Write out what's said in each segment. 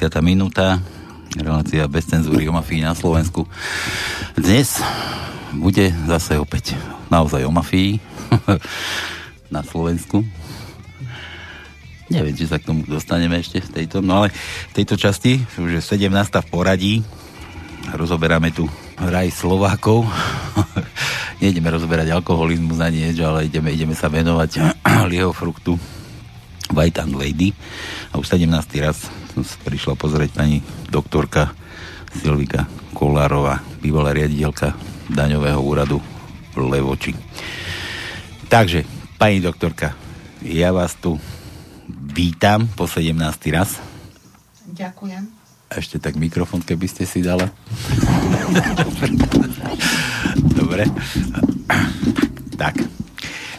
nedela, 16. hodina 30. minúta, relácia bez cenzúry o mafii na Slovensku. Dnes bude zase opäť naozaj o mafii na Slovensku. Neviem, či sa k tomu dostaneme ešte v tejto, no ale v tejto časti, už je 17. v poradí, rozoberáme tu raj Slovákov. Nejdeme rozoberať alkoholizmus ani niečo, ale ideme, ideme sa venovať lieho fruktu White and Lady. A už 17. raz prišla pozrieť pani doktorka Silvika Kolárová, bývalá riaditeľka daňového úradu Levoči. Takže, pani doktorka, ja vás tu vítam po 17. raz. Ďakujem. A ešte tak mikrofón, keby ste si dala. Dobre. tak.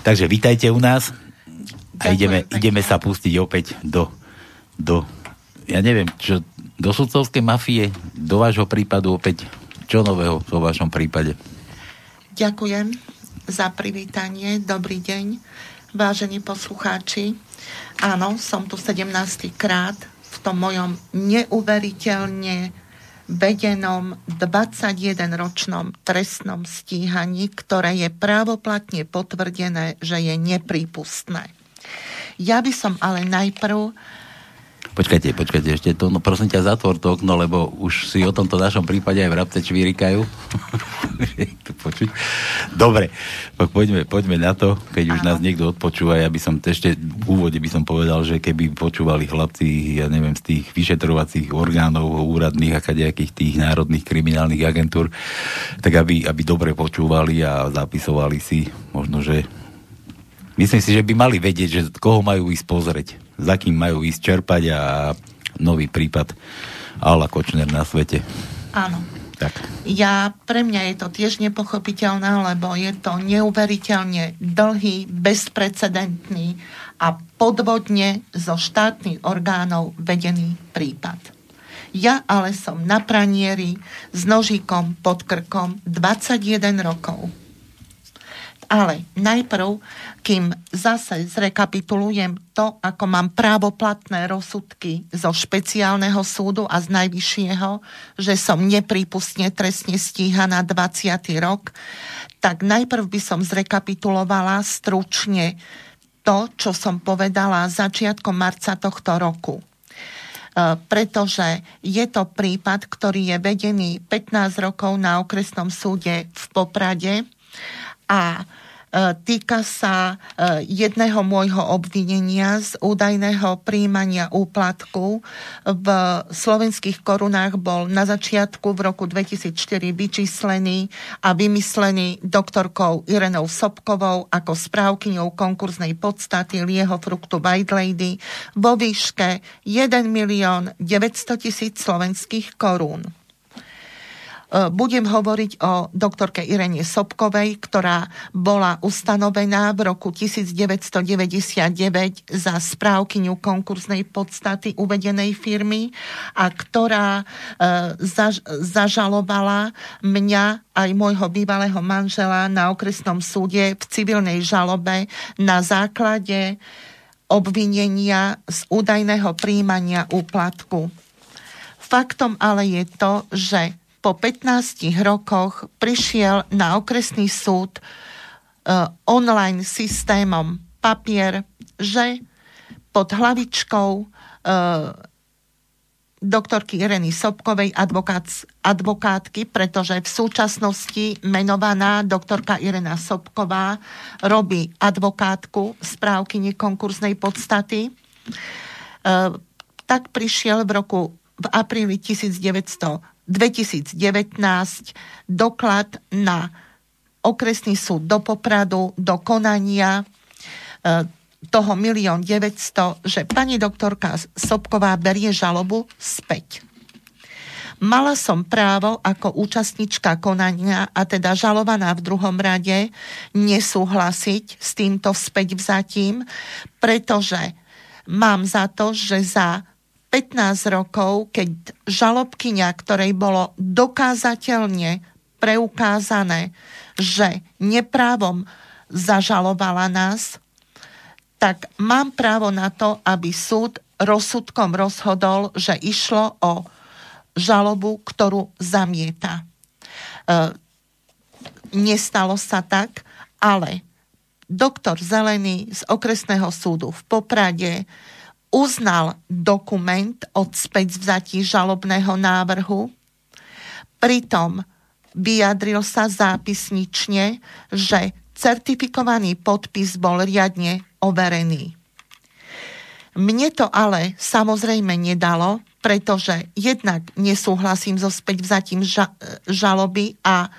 Takže vítajte u nás a ideme, ideme sa pustiť opäť do, do, ja neviem, čo, do sudcovskej mafie, do vášho prípadu opäť, čo nového vo vašom prípade? Ďakujem za privítanie. Dobrý deň, vážení poslucháči. Áno, som tu 17. krát v tom mojom neuveriteľne vedenom 21-ročnom trestnom stíhaní, ktoré je právoplatne potvrdené, že je neprípustné. Ja by som ale najprv Počkajte, počkajte, ešte to, no prosím ťa, zatvor to okno, lebo už si o tomto našom prípade aj vrabce čvírikajú. to počuť. Dobre, poďme, poďme na to, keď už Aha. nás niekto odpočúva. Ja by som ešte v úvode by som povedal, že keby počúvali chlapci, ja neviem, z tých vyšetrovacích orgánov úradných a kadejakých tých národných kriminálnych agentúr, tak aby, aby dobre počúvali a zapisovali si, možno, že Myslím si, že by mali vedieť, že koho majú ísť pozrieť, za kým majú ísť čerpať a nový prípad Ala Kočner na svete. Áno. Tak. Ja, pre mňa je to tiež nepochopiteľné, lebo je to neuveriteľne dlhý, bezprecedentný a podvodne zo štátnych orgánov vedený prípad. Ja ale som na pranieri s nožíkom pod krkom 21 rokov ale najprv, kým zase zrekapitulujem to, ako mám právoplatné rozsudky zo špeciálneho súdu a z najvyššieho, že som neprípustne trestne stíhaná 20. rok, tak najprv by som zrekapitulovala stručne to, čo som povedala začiatkom marca tohto roku e, pretože je to prípad, ktorý je vedený 15 rokov na okresnom súde v Poprade a E, týka sa e, jedného môjho obvinenia z údajného príjmania úplatku. V slovenských korunách bol na začiatku v roku 2004 vyčíslený a vymyslený doktorkou Irenou Sobkovou ako správkyňou konkurznej podstaty Lieho fruktu White Lady vo výške 1 milión 900 tisíc slovenských korún. E, budem hovoriť o doktorke Irene Sobkovej, ktorá bola ustanovená v roku 1999 za správkyňu konkursnej podstaty uvedenej firmy a ktorá e, zaž, zažalovala mňa aj môjho bývalého manžela na okresnom súde v civilnej žalobe na základe obvinenia z údajného príjmania úplatku. Faktom ale je to, že po 15 rokoch prišiel na okresný súd uh, online systémom papier, že pod hlavičkou uh, doktorky Ireny Sobkovej, advokát, advokátky, pretože v súčasnosti menovaná doktorka Irena Sobková robí advokátku správky nekonkursnej podstaty. Uh, tak prišiel v roku v apríli 1900 2019 doklad na okresný súd do Popradu, do konania e, toho milión 900, že pani doktorka Sobková berie žalobu späť. Mala som právo ako účastnička konania a teda žalovaná v druhom rade nesúhlasiť s týmto späť vzatím, pretože mám za to, že za 15 rokov, keď žalobkyňa, ktorej bolo dokázateľne preukázané, že neprávom zažalovala nás, tak mám právo na to, aby súd rozsudkom rozhodol, že išlo o žalobu, ktorú zamieta. E, nestalo sa tak, ale doktor Zelený z okresného súdu v Poprade uznal dokument od späť žalobného návrhu, pritom vyjadril sa zápisnične, že certifikovaný podpis bol riadne overený. Mne to ale samozrejme nedalo, pretože jednak nesúhlasím so späť vzatím ža- žaloby a e,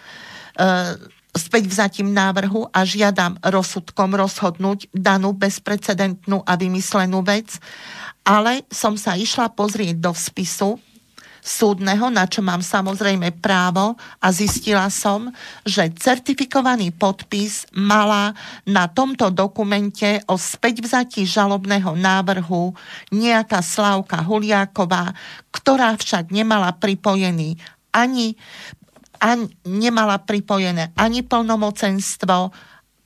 späť vzatím návrhu a žiadam rozsudkom rozhodnúť danú bezprecedentnú a vymyslenú vec, ale som sa išla pozrieť do spisu súdneho, na čo mám samozrejme právo a zistila som, že certifikovaný podpis mala na tomto dokumente o späťvzatí žalobného návrhu nejaká Slavka Huliáková, ktorá však nemala pripojený ani, ani nemala pripojené ani plnomocenstvo,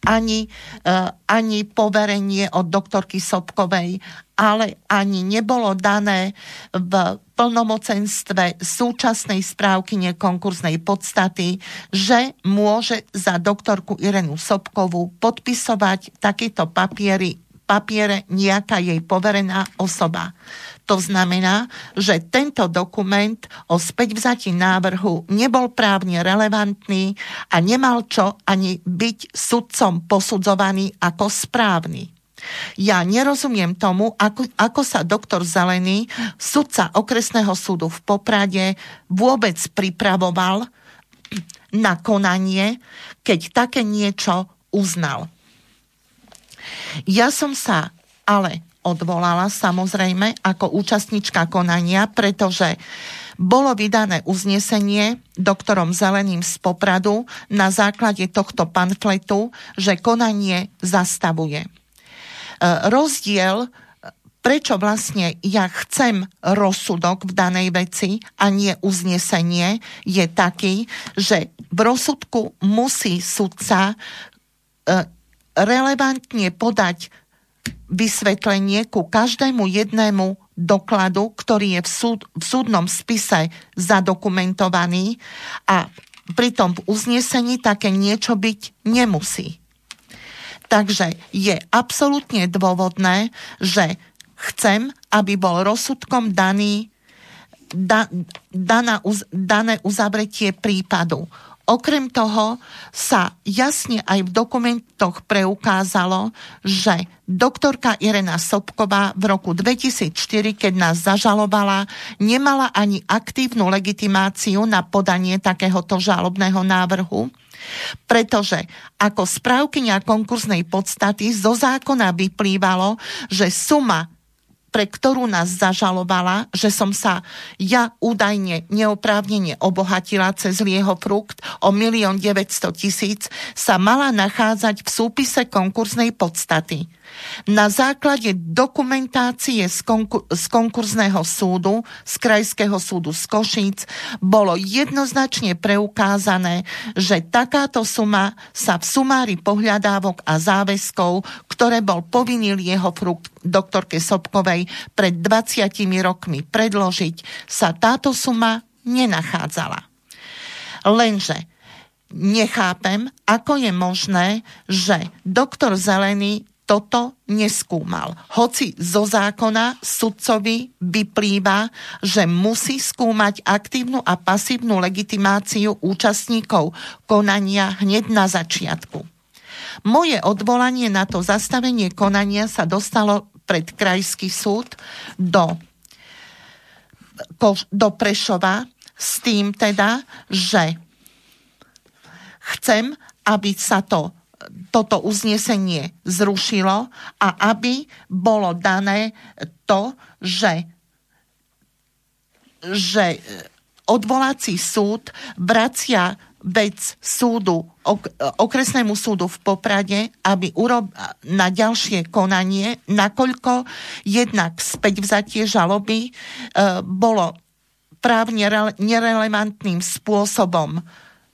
ani, uh, ani poverenie od doktorky Sobkovej, ale ani nebolo dané v plnomocenstve súčasnej správky konkurznej podstaty, že môže za doktorku Irenu Sobkovú podpisovať takéto papiery, papiere nejaká jej poverená osoba. To znamená, že tento dokument o späťvzatí návrhu nebol právne relevantný a nemal čo ani byť sudcom posudzovaný ako správny. Ja nerozumiem tomu, ako, ako sa doktor Zelený, sudca okresného súdu v Poprade, vôbec pripravoval na konanie, keď také niečo uznal. Ja som sa ale odvolala samozrejme ako účastnička konania, pretože bolo vydané uznesenie doktorom Zeleným z Popradu na základe tohto pamfletu, že konanie zastavuje. E, rozdiel prečo vlastne ja chcem rozsudok v danej veci a nie uznesenie, je taký, že v rozsudku musí sudca e, relevantne podať vysvetlenie ku každému jednému dokladu, ktorý je v, súd, v súdnom spise zadokumentovaný a pritom v uznesení také niečo byť nemusí. Takže je absolútne dôvodné, že chcem, aby bol rozsudkom daný, da, daná, dané uzavretie prípadu. Okrem toho sa jasne aj v dokumentoch preukázalo, že doktorka Irena Sobková v roku 2004, keď nás zažalovala, nemala ani aktívnu legitimáciu na podanie takéhoto žalobného návrhu, pretože ako správkynia konkurznej podstaty zo zákona vyplývalo, že suma pre ktorú nás zažalovala, že som sa ja údajne neoprávnene obohatila cez lieho frukt o 1 900 tisíc, sa mala nachádzať v súpise konkurznej podstaty. Na základe dokumentácie z, konkur- z konkurzného súdu, z Krajského súdu z Košíc, bolo jednoznačne preukázané, že takáto suma sa v sumári pohľadávok a záväzkov, ktoré bol povinný jeho frukt doktorke Sobkovej pred 20 rokmi predložiť, sa táto suma nenachádzala. Lenže nechápem, ako je možné, že doktor Zelený toto neskúmal. Hoci zo zákona sudcovi vyplýva, že musí skúmať aktívnu a pasívnu legitimáciu účastníkov konania hneď na začiatku. Moje odvolanie na to zastavenie konania sa dostalo pred krajský súd do, do Prešova s tým teda, že chcem, aby sa to toto uznesenie zrušilo a aby bolo dané to, že, že odvolací súd vracia vec súdu, ok, okresnému súdu v Poprade, aby urob, na ďalšie konanie, nakoľko jednak späť vzatie žaloby e, bolo právne nerelevantným spôsobom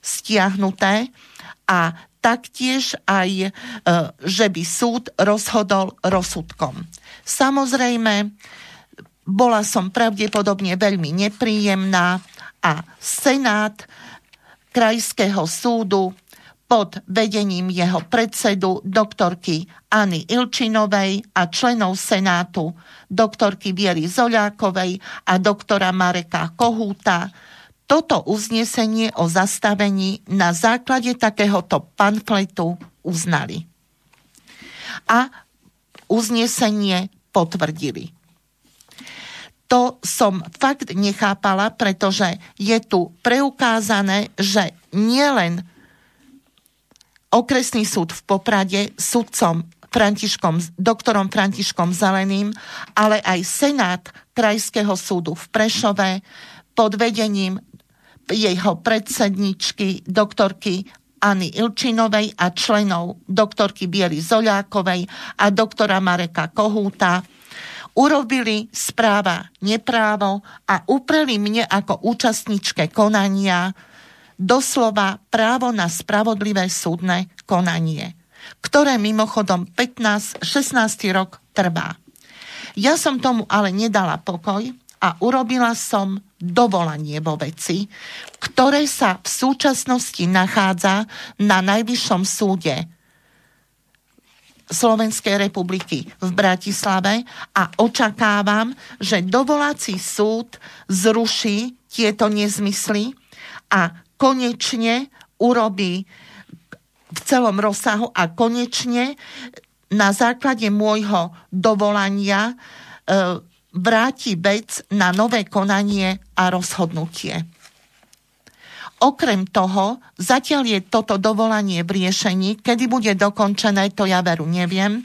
stiahnuté a taktiež aj, e, že by súd rozhodol rozsudkom. Samozrejme, bola som pravdepodobne veľmi nepríjemná a Senát Krajského súdu pod vedením jeho predsedu doktorkyAny Ilčinovej a členov Senátu doktorky Viery Zoľákovej a doktora Mareka Kohúta toto uznesenie o zastavení na základe takéhoto pamfletu uznali. A uznesenie potvrdili. To som fakt nechápala, pretože je tu preukázané, že nielen okresný súd v Poprade sudcom Františkom, doktorom Františkom Zeleným, ale aj Senát Krajského súdu v Prešove pod vedením jeho predsedničky doktorkyAny Ilčinovej a členov doktorky Biely Zoľákovej a doktora Mareka Kohúta urobili správa neprávo a upreli mne ako účastničke konania doslova právo na spravodlivé súdne konanie, ktoré mimochodom 15-16 rok trvá. Ja som tomu ale nedala pokoj a urobila som dovolanie vo veci, ktoré sa v súčasnosti nachádza na Najvyššom súde Slovenskej republiky v Bratislave a očakávam, že dovolací súd zruší tieto nezmysly a konečne urobí v celom rozsahu a konečne na základe môjho dovolania e, vráti vec na nové konanie a rozhodnutie. Okrem toho, zatiaľ je toto dovolanie v riešení, kedy bude dokončené, to ja veru neviem,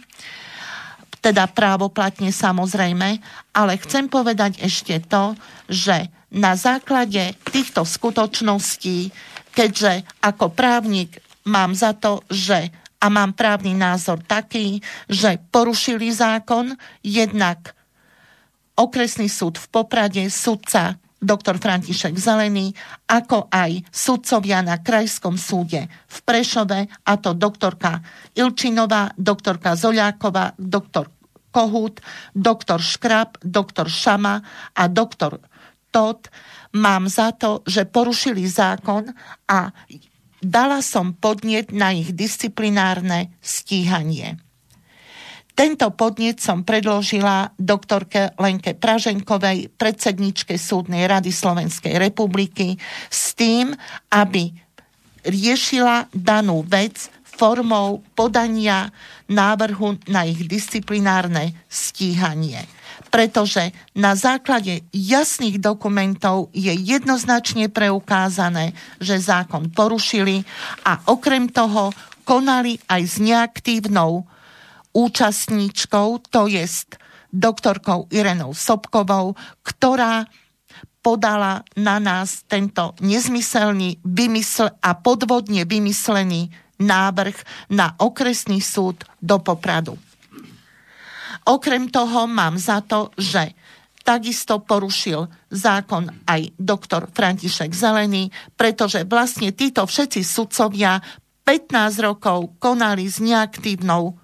teda právoplatne samozrejme, ale chcem povedať ešte to, že na základe týchto skutočností, keďže ako právnik mám za to, že a mám právny názor taký, že porušili zákon, jednak okresný súd v Poprade, sudca doktor František Zelený, ako aj sudcovia na Krajskom súde v Prešove, a to doktorka Ilčinová, doktorka Zoľáková, doktor Kohút, doktor Škrab, doktor Šama a doktor Todd mám za to, že porušili zákon a dala som podnet na ich disciplinárne stíhanie. Tento podnet som predložila doktorke Lenke Praženkovej, predsedničke Súdnej rady Slovenskej republiky, s tým, aby riešila danú vec formou podania návrhu na ich disciplinárne stíhanie. Pretože na základe jasných dokumentov je jednoznačne preukázané, že zákon porušili a okrem toho konali aj s neaktívnou účastníčkou, to jest doktorkou Irenou Sobkovou, ktorá podala na nás tento nezmyselný vymysl a podvodne vymyslený návrh na okresný súd do Popradu. Okrem toho mám za to, že takisto porušil zákon aj doktor František Zelený, pretože vlastne títo všetci sudcovia 15 rokov konali s neaktívnou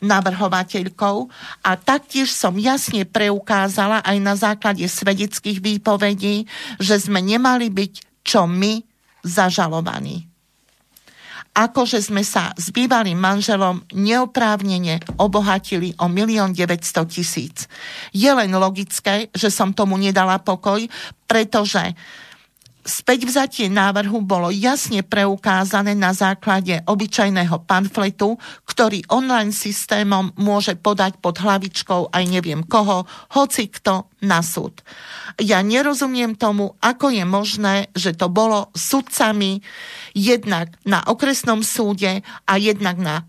navrhovateľkou a taktiež som jasne preukázala aj na základe svedeckých výpovedí, že sme nemali byť čo my zažalovaní akože sme sa s bývalým manželom neoprávnene obohatili o 1 900 tisíc. Je len logické, že som tomu nedala pokoj, pretože Späť vzatie návrhu bolo jasne preukázané na základe obyčajného pamfletu, ktorý online systémom môže podať pod hlavičkou aj neviem koho, hoci kto na súd. Ja nerozumiem tomu, ako je možné, že to bolo sudcami jednak na okresnom súde a jednak na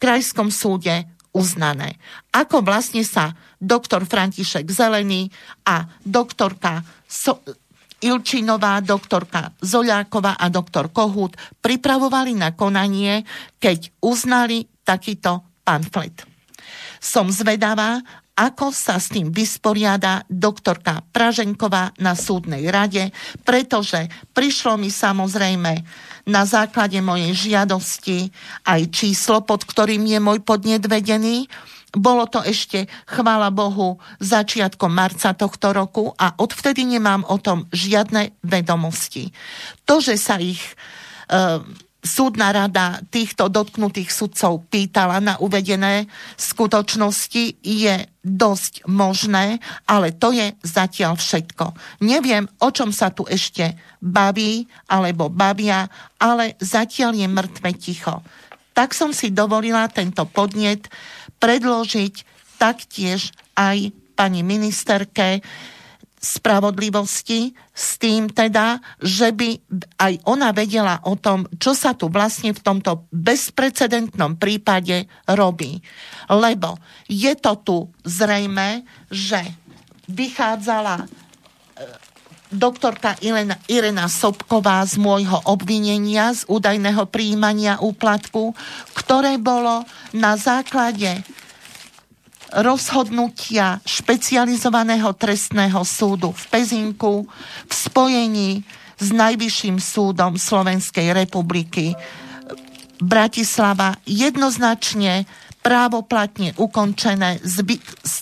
krajskom súde uznané. Ako vlastne sa doktor František Zelený a doktorka so- Ilčinová, doktorka Zoľáková a doktor Kohút pripravovali na konanie, keď uznali takýto pamflet. Som zvedavá, ako sa s tým vysporiada doktorka Praženková na súdnej rade, pretože prišlo mi samozrejme na základe mojej žiadosti aj číslo, pod ktorým je môj podnet vedený bolo to ešte, chvála Bohu, začiatkom marca tohto roku a odvtedy nemám o tom žiadne vedomosti. To, že sa ich e, súdna rada týchto dotknutých sudcov pýtala na uvedené skutočnosti, je dosť možné, ale to je zatiaľ všetko. Neviem, o čom sa tu ešte baví alebo bavia, ale zatiaľ je mŕtve ticho. Tak som si dovolila tento podnet predložiť taktiež aj pani ministerke spravodlivosti s tým teda, že by aj ona vedela o tom, čo sa tu vlastne v tomto bezprecedentnom prípade robí. Lebo je to tu zrejme, že vychádzala doktorka Irena, Irena Sobková z môjho obvinenia z údajného príjmania úplatku, ktoré bolo na základe rozhodnutia špecializovaného trestného súdu v Pezinku v spojení s Najvyšším súdom Slovenskej republiky Bratislava jednoznačne právoplatne ukončené s,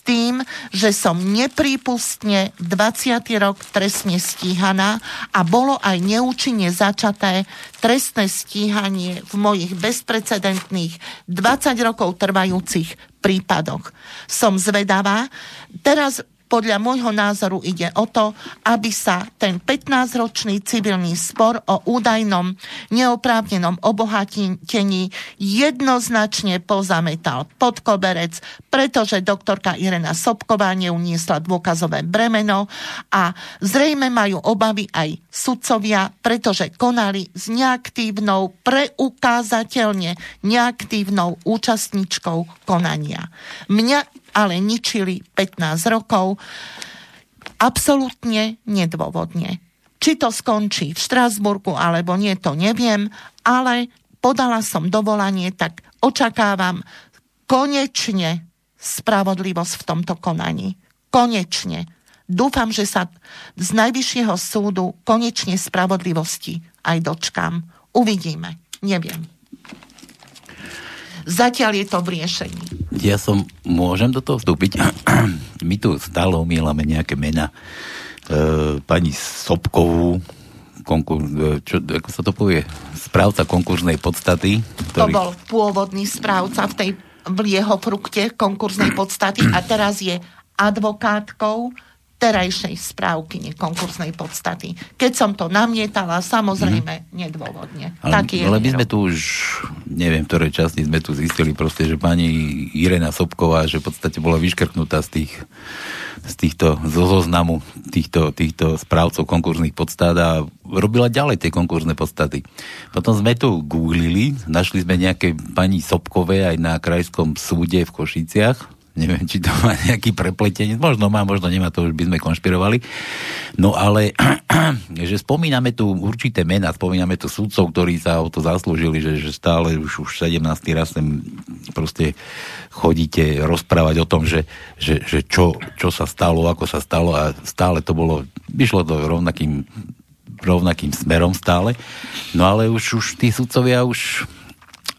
tým, že som neprípustne 20. rok trestne stíhaná a bolo aj neúčinne začaté trestné stíhanie v mojich bezprecedentných 20 rokov trvajúcich prípadoch. Som zvedavá. Teraz podľa môjho názoru ide o to, aby sa ten 15-ročný civilný spor o údajnom neoprávnenom obohatení jednoznačne pozametal pod koberec, pretože doktorka Irena Sobková neuniesla dôkazové bremeno a zrejme majú obavy aj sudcovia, pretože konali s neaktívnou, preukázateľne neaktívnou účastničkou konania. Mňa ale ničili 15 rokov absolútne nedôvodne. Či to skončí v Štrásburgu alebo nie, to neviem, ale podala som dovolanie, tak očakávam konečne spravodlivosť v tomto konaní. Konečne. Dúfam, že sa z Najvyššieho súdu konečne spravodlivosti aj dočkám. Uvidíme. Neviem. Zatiaľ je to v riešení. Ja som, môžem do toho vstúpiť? My tu stále omýlame nejaké mena. E, pani Sobkovú, konkur, e, čo, ako sa to povie? Správca konkurznej podstaty. Ktorý... To bol pôvodný správca v tej v jeho frukte konkurznej podstaty a teraz je advokátkou terajšej správky nekonkursnej podstaty. Keď som to namietala, samozrejme mm. nedôvodne. Ale, Taký ale my sme tu už, neviem, v ktorej časti sme tu zistili proste, že pani Irena Sobková, že v podstate bola vyškrknutá z tých z týchto, zo zoznamu týchto, týchto správcov konkurzných podstát a robila ďalej tie konkurzné podstaty. Potom sme tu googlili, našli sme nejaké pani Sobkové aj na krajskom súde v Košiciach, Neviem, či to má nejaký prepletenie. Možno má, možno nemá, to už by sme konšpirovali. No ale, že spomíname tu určité mená, spomíname tu sudcov, ktorí sa o to zaslúžili, že, že stále už, už 17. raz sem proste chodíte rozprávať o tom, že, že, že čo, čo sa stalo, ako sa stalo a stále to bolo, vyšlo to rovnakým rovnakým smerom stále. No ale už, už tí sudcovia už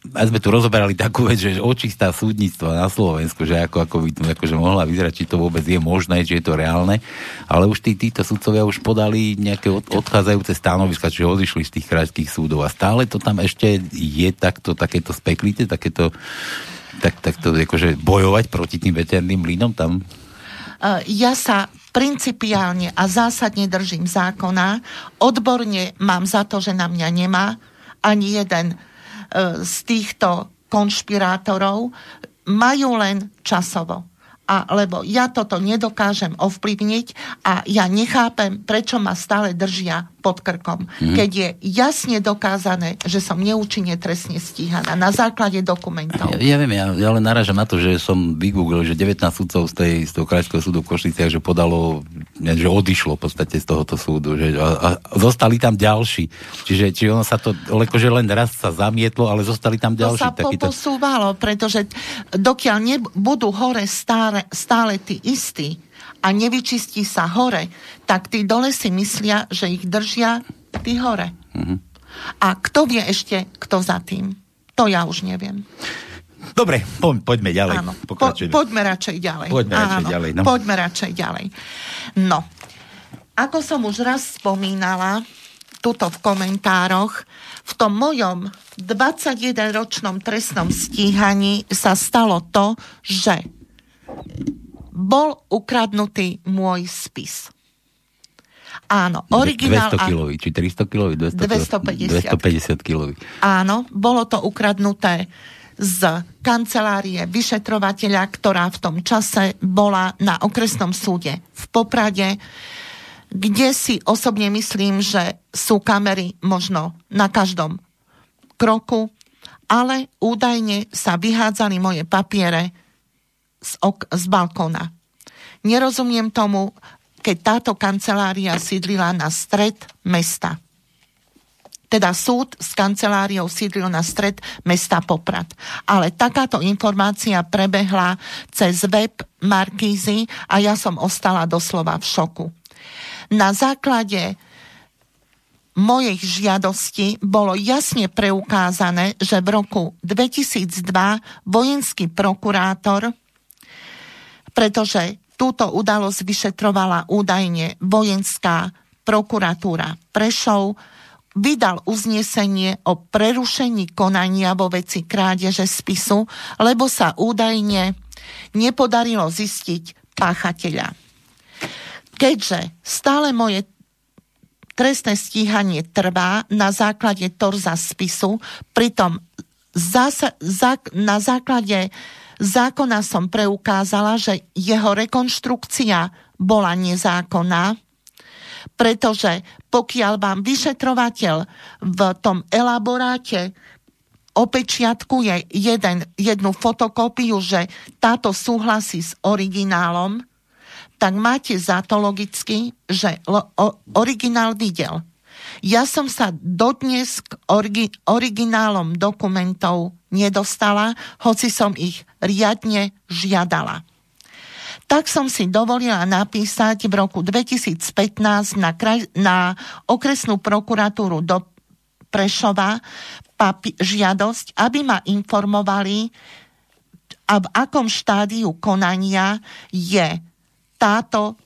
a sme tu rozoberali takú vec, že očistá súdnictva na Slovensku, že ako, ako by to akože mohla vyzerať, či to vôbec je možné, či je to reálne, ale už tí, títo sudcovia už podali nejaké od, odchádzajúce stanoviska, čiže odišli z tých krajských súdov a stále to tam ešte je takto, takéto speklite, takéto tak, takto akože bojovať proti tým veterným mlynom tam? Ja sa principiálne a zásadne držím zákona. Odborne mám za to, že na mňa nemá ani jeden E, z týchto konšpirátorov majú len časovo. A lebo ja toto nedokážem ovplyvniť a ja nechápem, prečo ma stále držia pod krkom. Mm. Keď je jasne dokázané, že som neúčinne trestne stíhaná na základe dokumentov. Ja, ja viem, ja, ja len naražam na to, že som vygooglil, že 19 sudcov z, tej, z toho krajského súdu v Košiciach, že podalo, že odišlo v podstate z tohoto súdu. Že, a, a zostali tam ďalší. Čiže či ono sa to, že len raz sa zamietlo, ale zostali tam ďalší. To sa takýto... posúvalo, pretože dokiaľ nebudú hore stále stále tí istí a nevyčistí sa hore, tak tí dole si myslia, že ich držia tí hore. Mm-hmm. A kto vie ešte, kto za tým? To ja už neviem. Dobre, po, poďme ďalej. Áno, po, poďme radšej ďalej. Poďme Áno, radšej ďalej. No. Poďme radšej ďalej. No, ako som už raz spomínala, tuto v komentároch, v tom mojom 21-ročnom trestnom stíhaní sa stalo to, že bol ukradnutý môj spis. Áno, originál... 200 kilový, či 300 kilový? 200 250. 250 kilový. Áno, bolo to ukradnuté z kancelárie vyšetrovateľa, ktorá v tom čase bola na okresnom súde v Poprade, kde si osobne myslím, že sú kamery možno na každom kroku, ale údajne sa vyhádzali moje papiere z, ok- z balkóna. Nerozumiem tomu, keď táto kancelária sídlila na stred mesta. Teda súd s kanceláriou sídlil na stred mesta Poprad. Ale takáto informácia prebehla cez web Markízy a ja som ostala doslova v šoku. Na základe mojej žiadosti bolo jasne preukázané, že v roku 2002 vojenský prokurátor, pretože Túto udalosť vyšetrovala údajne vojenská prokuratúra Prešov, vydal uznesenie o prerušení konania vo veci krádeže spisu, lebo sa údajne nepodarilo zistiť páchateľa. Keďže stále moje trestné stíhanie trvá na základe torza spisu, pritom zasa, za, na základe zákona som preukázala, že jeho rekonštrukcia bola nezákonná, pretože pokiaľ vám vyšetrovateľ v tom elaboráte opečiatkuje jeden, jednu fotokópiu, že táto súhlasí s originálom, tak máte za to logicky, že lo, o, originál videl. Ja som sa dodnes k orgi- originálom dokumentov nedostala, hoci som ich riadne žiadala. Tak som si dovolila napísať v roku 2015 na, kraj, na okresnú prokuratúru do Prešova papi- žiadosť, aby ma informovali, a v akom štádiu konania je táto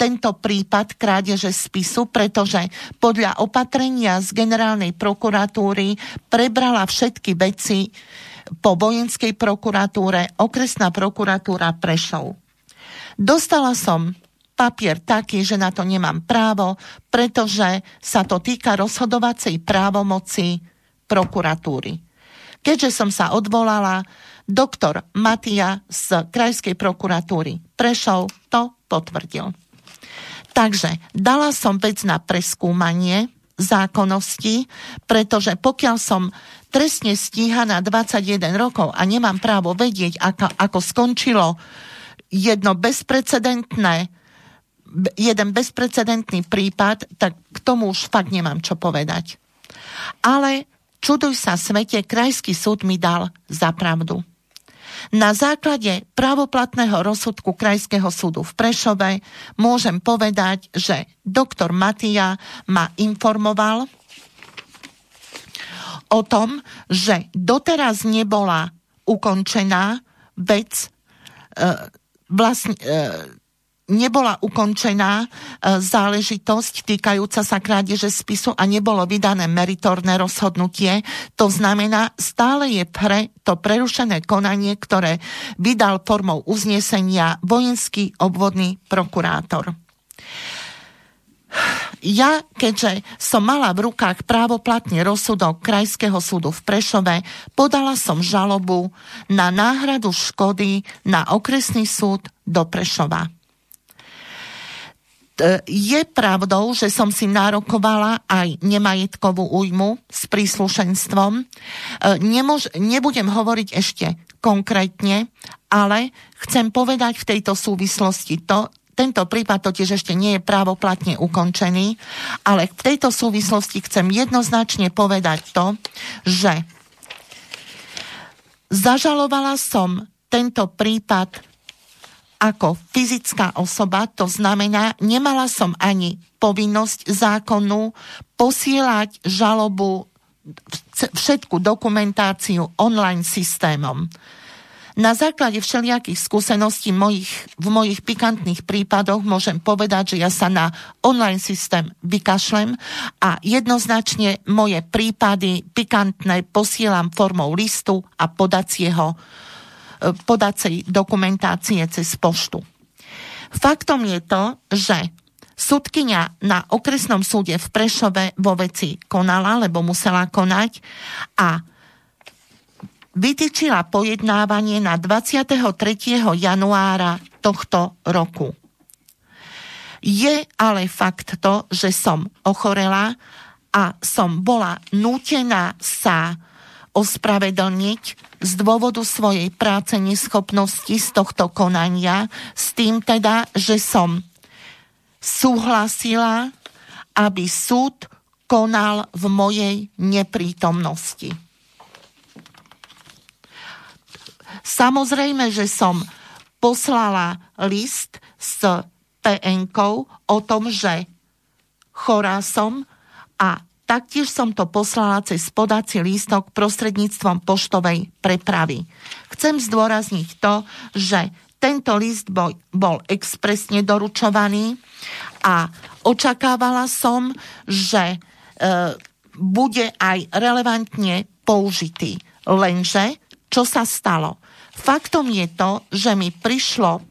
tento prípad krádeže spisu, pretože podľa opatrenia z generálnej prokuratúry prebrala všetky veci po vojenskej prokuratúre okresná prokuratúra Prešov. Dostala som papier taký, že na to nemám právo, pretože sa to týka rozhodovacej právomoci prokuratúry. Keďže som sa odvolala, doktor Matia z Krajskej prokuratúry Prešov to potvrdil. Takže dala som vec na preskúmanie zákonnosti, pretože pokiaľ som trestne stíhaná 21 rokov a nemám právo vedieť, ako, ako skončilo jedno bezprecedentné jeden bezprecedentný prípad, tak k tomu už fakt nemám čo povedať. Ale čuduj sa svete, krajský súd mi dal za pravdu. Na základe pravoplatného rozsudku Krajského súdu v Prešove môžem povedať, že doktor Matia ma informoval o tom, že doteraz nebola ukončená vec e, vlastne, e, nebola ukončená e, záležitosť týkajúca sa krádeže spisu a nebolo vydané meritorné rozhodnutie. To znamená, stále je pre to prerušené konanie, ktoré vydal formou uznesenia vojenský obvodný prokurátor. Ja, keďže som mala v rukách právoplatne rozsudok Krajského súdu v Prešove, podala som žalobu na náhradu škody na okresný súd do Prešova. E, je pravdou, že som si nárokovala aj nemajetkovú újmu s príslušenstvom. E, nemož, nebudem hovoriť ešte konkrétne, ale chcem povedať v tejto súvislosti to, tento prípad totiž ešte nie je právoplatne ukončený, ale v tejto súvislosti chcem jednoznačne povedať to, že zažalovala som tento prípad ako fyzická osoba, to znamená, nemala som ani povinnosť zákonu posielať žalobu všetku dokumentáciu online systémom. Na základe všelijakých skúseností mojich, v mojich pikantných prípadoch môžem povedať, že ja sa na online systém vykašlem a jednoznačne moje prípady pikantné posielam formou listu a podacieho, podacej dokumentácie cez poštu. Faktom je to, že Sudkynia na okresnom súde v Prešove vo veci konala, lebo musela konať a vytýčila pojednávanie na 23. januára tohto roku. Je ale fakt to, že som ochorela a som bola nútená sa ospravedlniť z dôvodu svojej práce neschopnosti z tohto konania, s tým teda, že som súhlasila, aby súd konal v mojej neprítomnosti. Samozrejme, že som poslala list s pn o tom, že chorá som a taktiež som to poslala cez podací lístok prostredníctvom poštovej prepravy. Chcem zdôrazniť to, že tento list bol, bol expresne doručovaný a očakávala som, že e, bude aj relevantne použitý. Lenže, čo sa stalo? Faktom je to, že mi prišlo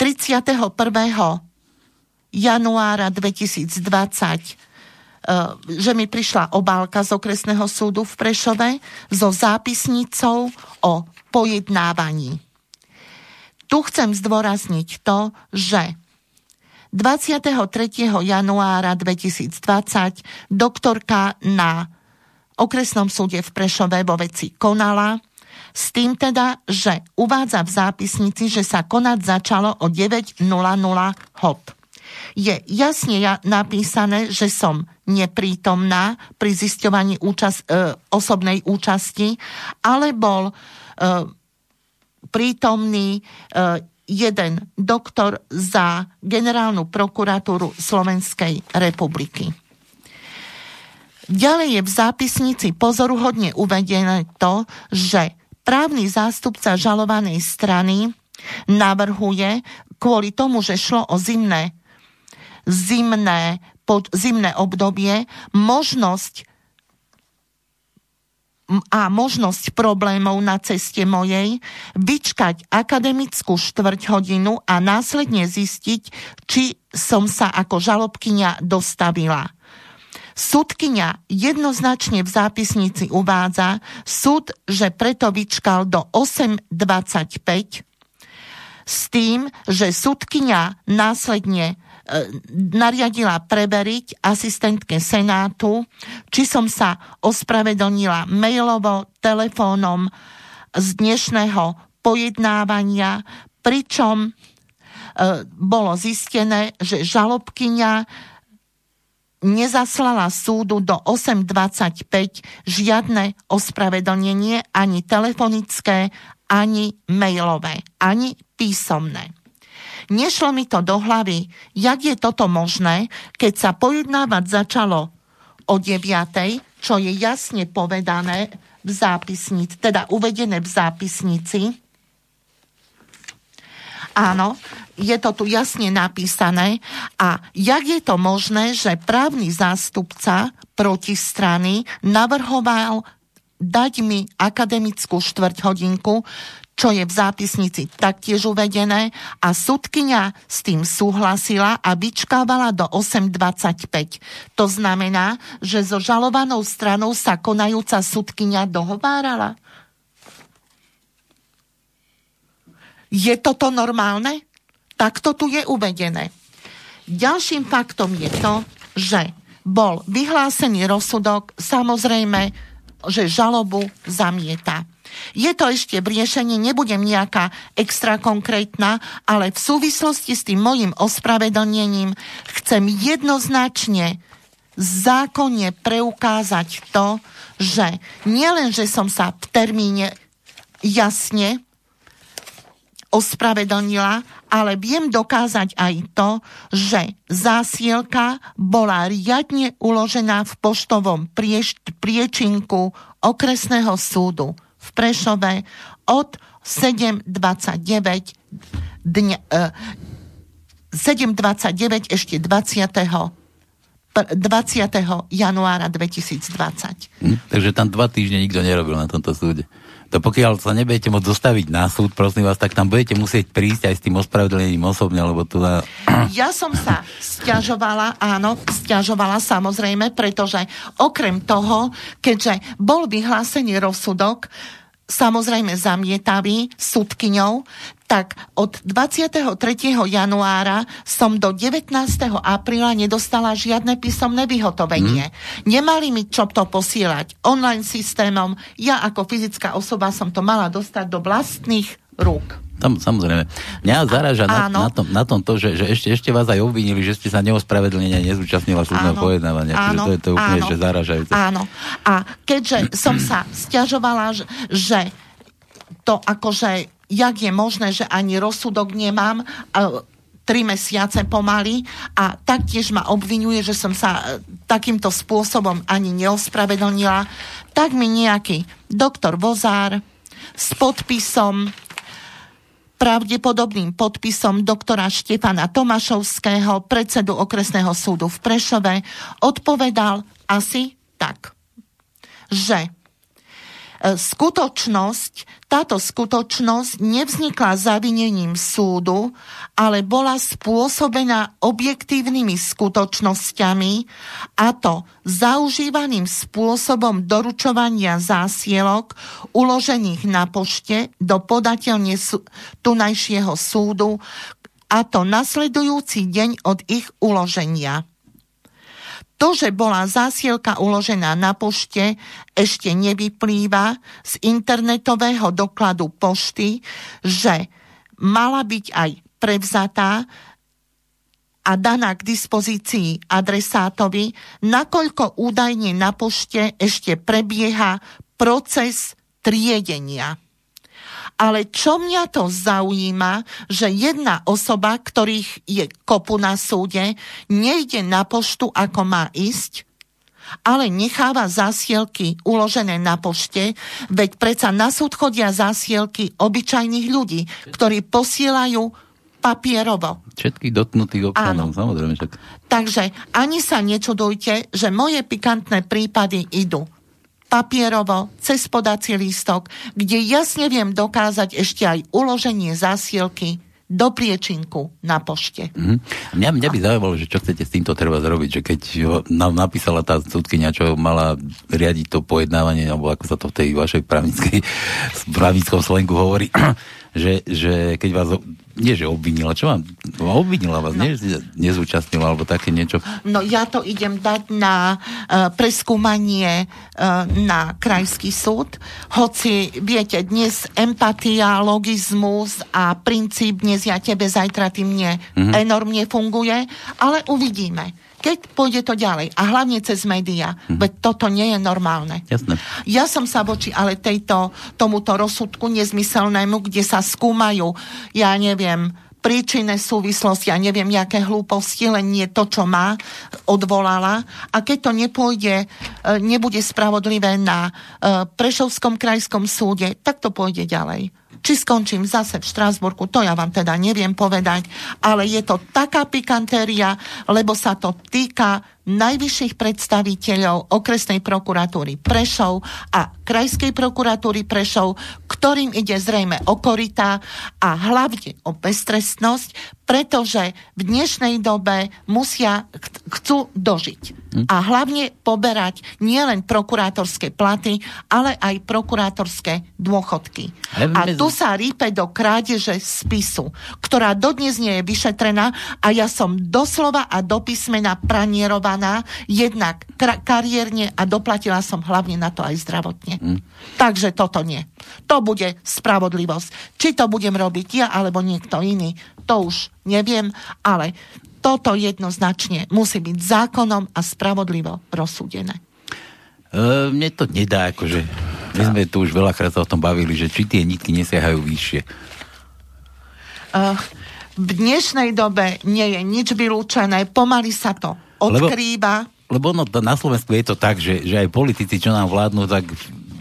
31. januára 2020 e, že mi prišla obálka z okresného súdu v Prešove so zápisnicou o pojednávaní. Tu chcem zdôrazniť to, že 23. januára 2020 doktorka na okresnom súde v Prešove vo veci konala, s tým teda, že uvádza v zápisnici, že sa konať začalo o 9.00 hop. Je jasne napísané, že som neprítomná pri zisťovaní účast, e, osobnej účasti, ale bol e, prítomný e, jeden doktor za generálnu prokuratúru Slovenskej republiky. Ďalej je v zápisnici pozoruhodne uvedené to, že právny zástupca žalovanej strany navrhuje kvôli tomu, že šlo o zimné, zimné, pod, zimné obdobie, možnosť a možnosť problémov na ceste mojej, vyčkať akademickú štvrť hodinu a následne zistiť, či som sa ako žalobkynia dostavila. Súdkynia jednoznačne v zápisnici uvádza súd, že preto vyčkal do 8.25 s tým, že súdkynia následne nariadila preveriť asistentke Senátu, či som sa ospravedlnila mailovo, telefónom z dnešného pojednávania, pričom e, bolo zistené, že žalobkyňa nezaslala súdu do 8.25 žiadne ospravedlnenie ani telefonické, ani mailové, ani písomné. Nešlo mi to do hlavy, jak je toto možné, keď sa pojednávať začalo o 9, čo je jasne povedané v zápisnici, teda uvedené v zápisnici. Áno, je to tu jasne napísané. A jak je to možné, že právny zástupca protistrany navrhoval dať mi akademickú štvrť hodinku, čo je v zápisnici taktiež uvedené a sudkynia s tým súhlasila a vyčkávala do 8.25. To znamená, že so žalovanou stranou sa konajúca sudkynia dohovárala. Je toto normálne? Takto tu je uvedené. Ďalším faktom je to, že bol vyhlásený rozsudok, samozrejme, že žalobu zamieta. Je to ešte v riešení, nebudem nejaká extra konkrétna, ale v súvislosti s tým mojim ospravedlnením chcem jednoznačne zákonne preukázať to, že nielen, že som sa v termíne jasne ospravedlnila, ale viem dokázať aj to, že zásielka bola riadne uložená v poštovom prieš, priečinku okresného súdu v Prešove od 7.29 dňa, e, 7.29 ešte 20. 20. januára 2020. Hm, takže tam dva týždne nikto nerobil na tomto súde. To pokiaľ sa nebudete môcť dostaviť na súd, prosím vás, tak tam budete musieť prísť aj s tým ospravedlnením osobne, lebo tu na... Ja som sa stiažovala, áno, stiažovala samozrejme, pretože okrem toho, keďže bol vyhlásený rozsudok, samozrejme zamietavý súdkyňou, tak od 23. januára som do 19. apríla nedostala žiadne písomné vyhotovenie. Mm. Nemali mi čo to posielať online systémom. Ja ako fyzická osoba som to mala dostať do vlastných rúk. Tam, samozrejme. Mňa zaráža na, na, tom, na tom to, že, že ešte, ešte vás aj obvinili, že ste sa neospravedlnenia nezúčastnila súdneho pojednávania. Áno, to je to úplne áno, že zaražajúce. Áno. A keďže som sa stiažovala, že, že to akože jak je možné, že ani rozsudok nemám, tri mesiace pomaly. A taktiež ma obvinuje, že som sa e, takýmto spôsobom ani neospravedlnila, tak mi nejaký doktor Vozár s podpisom pravdepodobným podpisom doktora Štefana Tomašovského, predsedu okresného súdu v Prešove, odpovedal asi tak, že skutočnosť, táto skutočnosť nevznikla zavinením súdu, ale bola spôsobená objektívnymi skutočnosťami a to zaužívaným spôsobom doručovania zásielok uložených na pošte do podateľne tunajšieho súdu a to nasledujúci deň od ich uloženia. To, že bola zásielka uložená na pošte, ešte nevyplýva z internetového dokladu pošty, že mala byť aj prevzatá a daná k dispozícii adresátovi, nakoľko údajne na pošte ešte prebieha proces triedenia. Ale čo mňa to zaujíma, že jedna osoba, ktorých je kopu na súde, nejde na poštu, ako má ísť, ale necháva zásielky uložené na pošte, veď predsa na súd chodia zásielky obyčajných ľudí, ktorí posielajú papierovo. Všetkých dotknutých občanov, Áno. samozrejme. Však. Takže ani sa nečudujte, že moje pikantné prípady idú papierovo, cez podací lístok, kde jasne viem dokázať ešte aj uloženie zásielky do priečinku na pošte. Mm-hmm. Mňa, mňa by zaujímalo, že čo chcete s týmto treba zrobiť, že keď nám napísala tá súdkynia, čo mala riadiť to pojednávanie, alebo ako sa to v tej vašej právnickej, právnickom slengu hovorí, že, že keď vás nie, že obvinila, čo vám? Obvinila vás, no. nie, že nezúčastnila, alebo také niečo? No ja to idem dať na uh, preskúmanie uh, na krajský súd, hoci, viete, dnes empatia, logizmus a princíp dnes ja tebe, zajtra ty mne mm-hmm. enormne funguje, ale uvidíme keď pôjde to ďalej a hlavne cez médiá, mm-hmm. veď toto nie je normálne. Jasne. Ja som sa voči ale tejto, tomuto rozsudku nezmyselnému, kde sa skúmajú, ja neviem, príčinné súvislosti a neviem, aké hlúposti, len nie to, čo má, odvolala. A keď to nepôjde, e, nebude spravodlivé na e, Prešovskom krajskom súde, tak to pôjde ďalej. Či skončím zase v Štrásburku, to ja vám teda neviem povedať, ale je to taká pikantéria, lebo sa to týka najvyšších predstaviteľov okresnej prokuratúry Prešov a krajskej prokuratúry Prešov, ktorým ide zrejme o korita a hlavne o beztrestnosť, pretože v dnešnej dobe musia, chcú dožiť. Hm. A hlavne poberať nielen prokurátorské platy, ale aj prokurátorské dôchodky. A tu sa rípe do krádeže spisu, ktorá dodnes nie je vyšetrená a ja som doslova a do písmena pranierová vychovaná, jednak kariérne a doplatila som hlavne na to aj zdravotne. Mm. Takže toto nie. To bude spravodlivosť. Či to budem robiť ja alebo niekto iný, to už neviem, ale toto jednoznačne musí byť zákonom a spravodlivo rozsúdené. E, mne to nedá, akože my sme tu už veľakrát sa o tom bavili, že či tie nitky nesiahajú vyššie. uh, v dnešnej dobe nie je nič vylúčené, pomaly sa to odkrýva. Lebo, lebo no, na Slovensku je to tak, že, že aj politici, čo nám vládnu, tak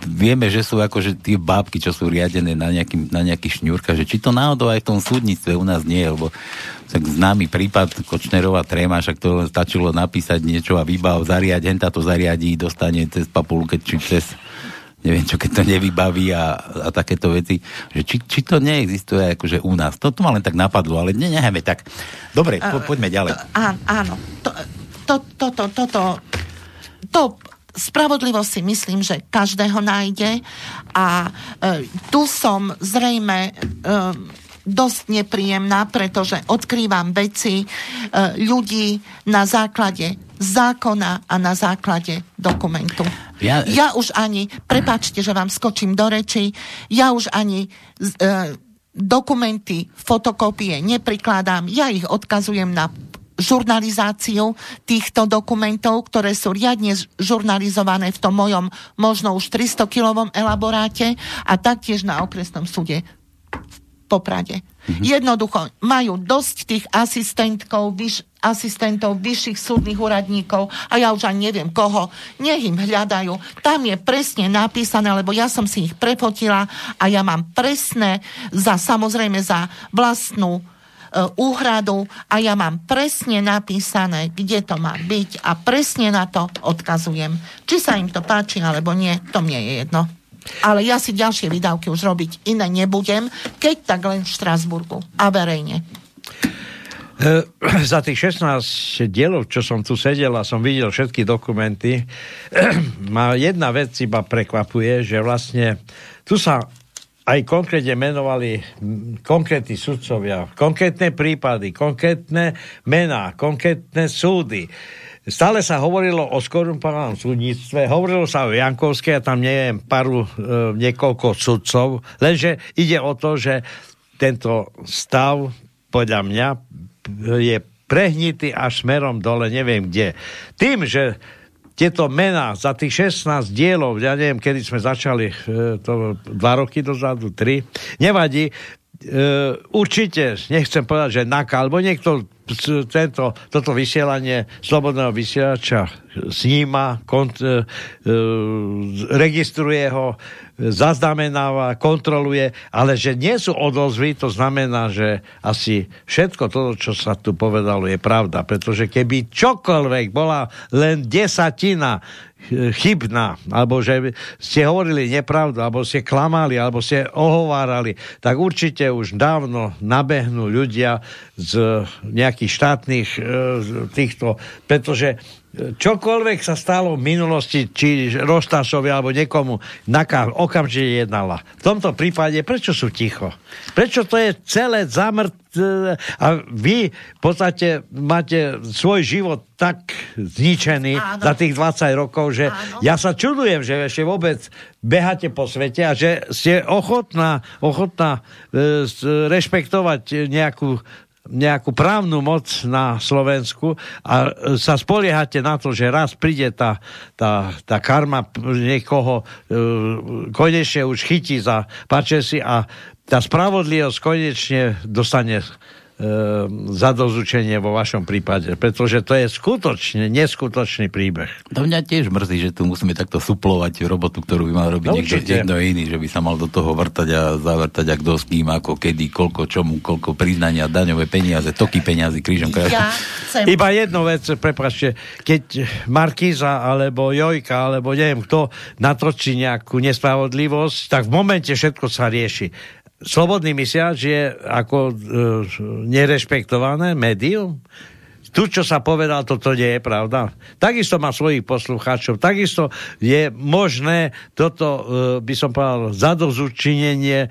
vieme, že sú akože tie bábky, čo sú riadené na, nejaký, na nejaký šňúrka, že či to náhodou aj v tom súdnictve u nás nie, lebo tak známy prípad Kočnerová tréma, však to stačilo napísať niečo a vybav, zariad, henta to zariadí, dostane cez papulke, či cez neviem čo, keď to nevybaví a, a takéto veci, že či, či to neexistuje akože u nás. To, to ma len tak napadlo, ale ne, nechajme tak. Dobre, po, poďme ďalej. Uh, áno, to, to, to, to, to, to, to spravodlivo si myslím, že každého nájde a e, tu som zrejme e, dosť nepríjemná, pretože odkrývam veci e, ľudí na základe zákona a na základe dokumentu. Ja, ja už ani, prepačte, že vám skočím do reči, ja už ani e, dokumenty, fotokópie neprikladám, ja ich odkazujem na žurnalizáciu týchto dokumentov, ktoré sú riadne žurnalizované v tom mojom možno už 300-kilovom elaboráte a taktiež na okresnom súde v Poprade. Mm-hmm. Jednoducho majú dosť tých asistentkov, vyš, asistentov, vyšších súdnych úradníkov a ja už ani neviem koho. Nech im hľadajú. Tam je presne napísané, lebo ja som si ich prepotila a ja mám presné za, samozrejme za vlastnú úhradu a ja mám presne napísané, kde to má byť a presne na to odkazujem. Či sa im to páči alebo nie, to mne je jedno. Ale ja si ďalšie výdavky už robiť iné nebudem, keď tak len v Štrasburgu a verejne. E, za tých 16 dielov, čo som tu sedel a som videl všetky dokumenty, ma jedna vec iba prekvapuje, že vlastne tu sa aj konkrétne menovali konkrétni sudcovia, konkrétne prípady, konkrétne mená, konkrétne súdy. Stále sa hovorilo o skorumpovanom súdnictve, hovorilo sa o Jankovskej a tam je paru, e, niekoľko sudcov, lenže ide o to, že tento stav podľa mňa je prehnitý až smerom dole, neviem kde. Tým, že tieto mená za tých 16 dielov, ja neviem, kedy sme začali, e, to dva roky dozadu, tri, nevadí, e, určite, nechcem povedať, že NAKA, alebo niekto tento, toto vysielanie slobodného vysielača sníma, kont, e, e, registruje ho, zaznamenáva, kontroluje, ale že nie sú odozvy, to znamená, že asi všetko to, čo sa tu povedalo, je pravda. Pretože keby čokoľvek bola len desatina chybná, alebo že ste hovorili nepravdu, alebo ste klamali, alebo ste ohovárali, tak určite už dávno nabehnú ľudia z nejakých štátnych e, týchto, pretože čokoľvek sa stalo v minulosti, či Roštášovi alebo niekomu, Naka okamžite jednala. V tomto prípade, prečo sú ticho? Prečo to je celé zamrt a vy v podstate máte svoj život tak zničený Áno. za tých 20 rokov, že Áno. ja sa čudujem, že ešte vôbec beháte po svete a že ste ochotná, ochotná e, rešpektovať nejakú nejakú právnu moc na Slovensku a sa spoliehate na to, že raz príde tá, tá, tá karma niekoho e, konečne už chytí za pačesy a tá spravodlivosť konečne dostane Ehm, zadozučenie vo vašom prípade, pretože to je skutočne neskutočný príbeh. To mňa tiež mrzí, že tu musíme takto suplovať robotu, ktorú by mal robiť no, niekto niekto iný, že by sa mal do toho vrtať a zavrtať, ak kto s kým, ako kedy, koľko, čomu, koľko priznania, daňové peniaze, toky peniazy, krížom Ja chcem... Iba jednu vec, prepáčte, keď Markíza alebo Jojka, alebo neviem kto natočí nejakú nespravodlivosť, tak v momente všetko sa rieši slobodný mysiač je ako e, nerešpektované médium? Tu, čo sa povedal, toto nie je pravda. Takisto má svojich poslucháčov, takisto je možné toto, e, by som povedal, zadozučinenie e,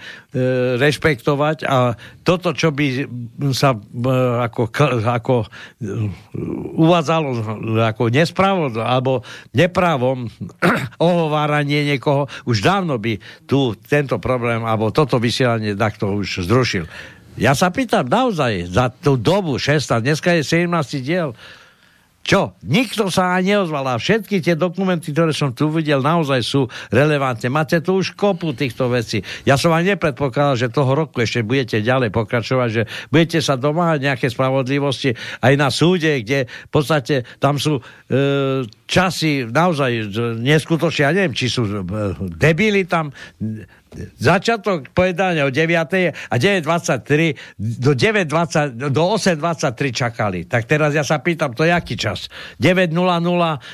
rešpektovať a toto, čo by sa e, ako, ako uvádzalo ako nespravodlo alebo nepravom ohováranie niekoho, už dávno by tu tento problém alebo toto vysielanie takto už zrušil. Ja sa pýtam naozaj, za tú dobu 16, dneska je 17. diel, Čo? Nikto sa ani neozval a všetky tie dokumenty, ktoré som tu videl, naozaj sú relevantné. Máte tu už kopu týchto vecí. Ja som aj nepredpokladal, že toho roku ešte budete ďalej pokračovať, že budete sa domáhať nejaké spravodlivosti aj na súde, kde v podstate tam sú e, časy naozaj neskutočne, ja neviem, či sú e, debili tam, začiatok povedania o 9. a 9.23 do 9.20, do 8.23 čakali. Tak teraz ja sa pýtam, to je aký čas? 9.00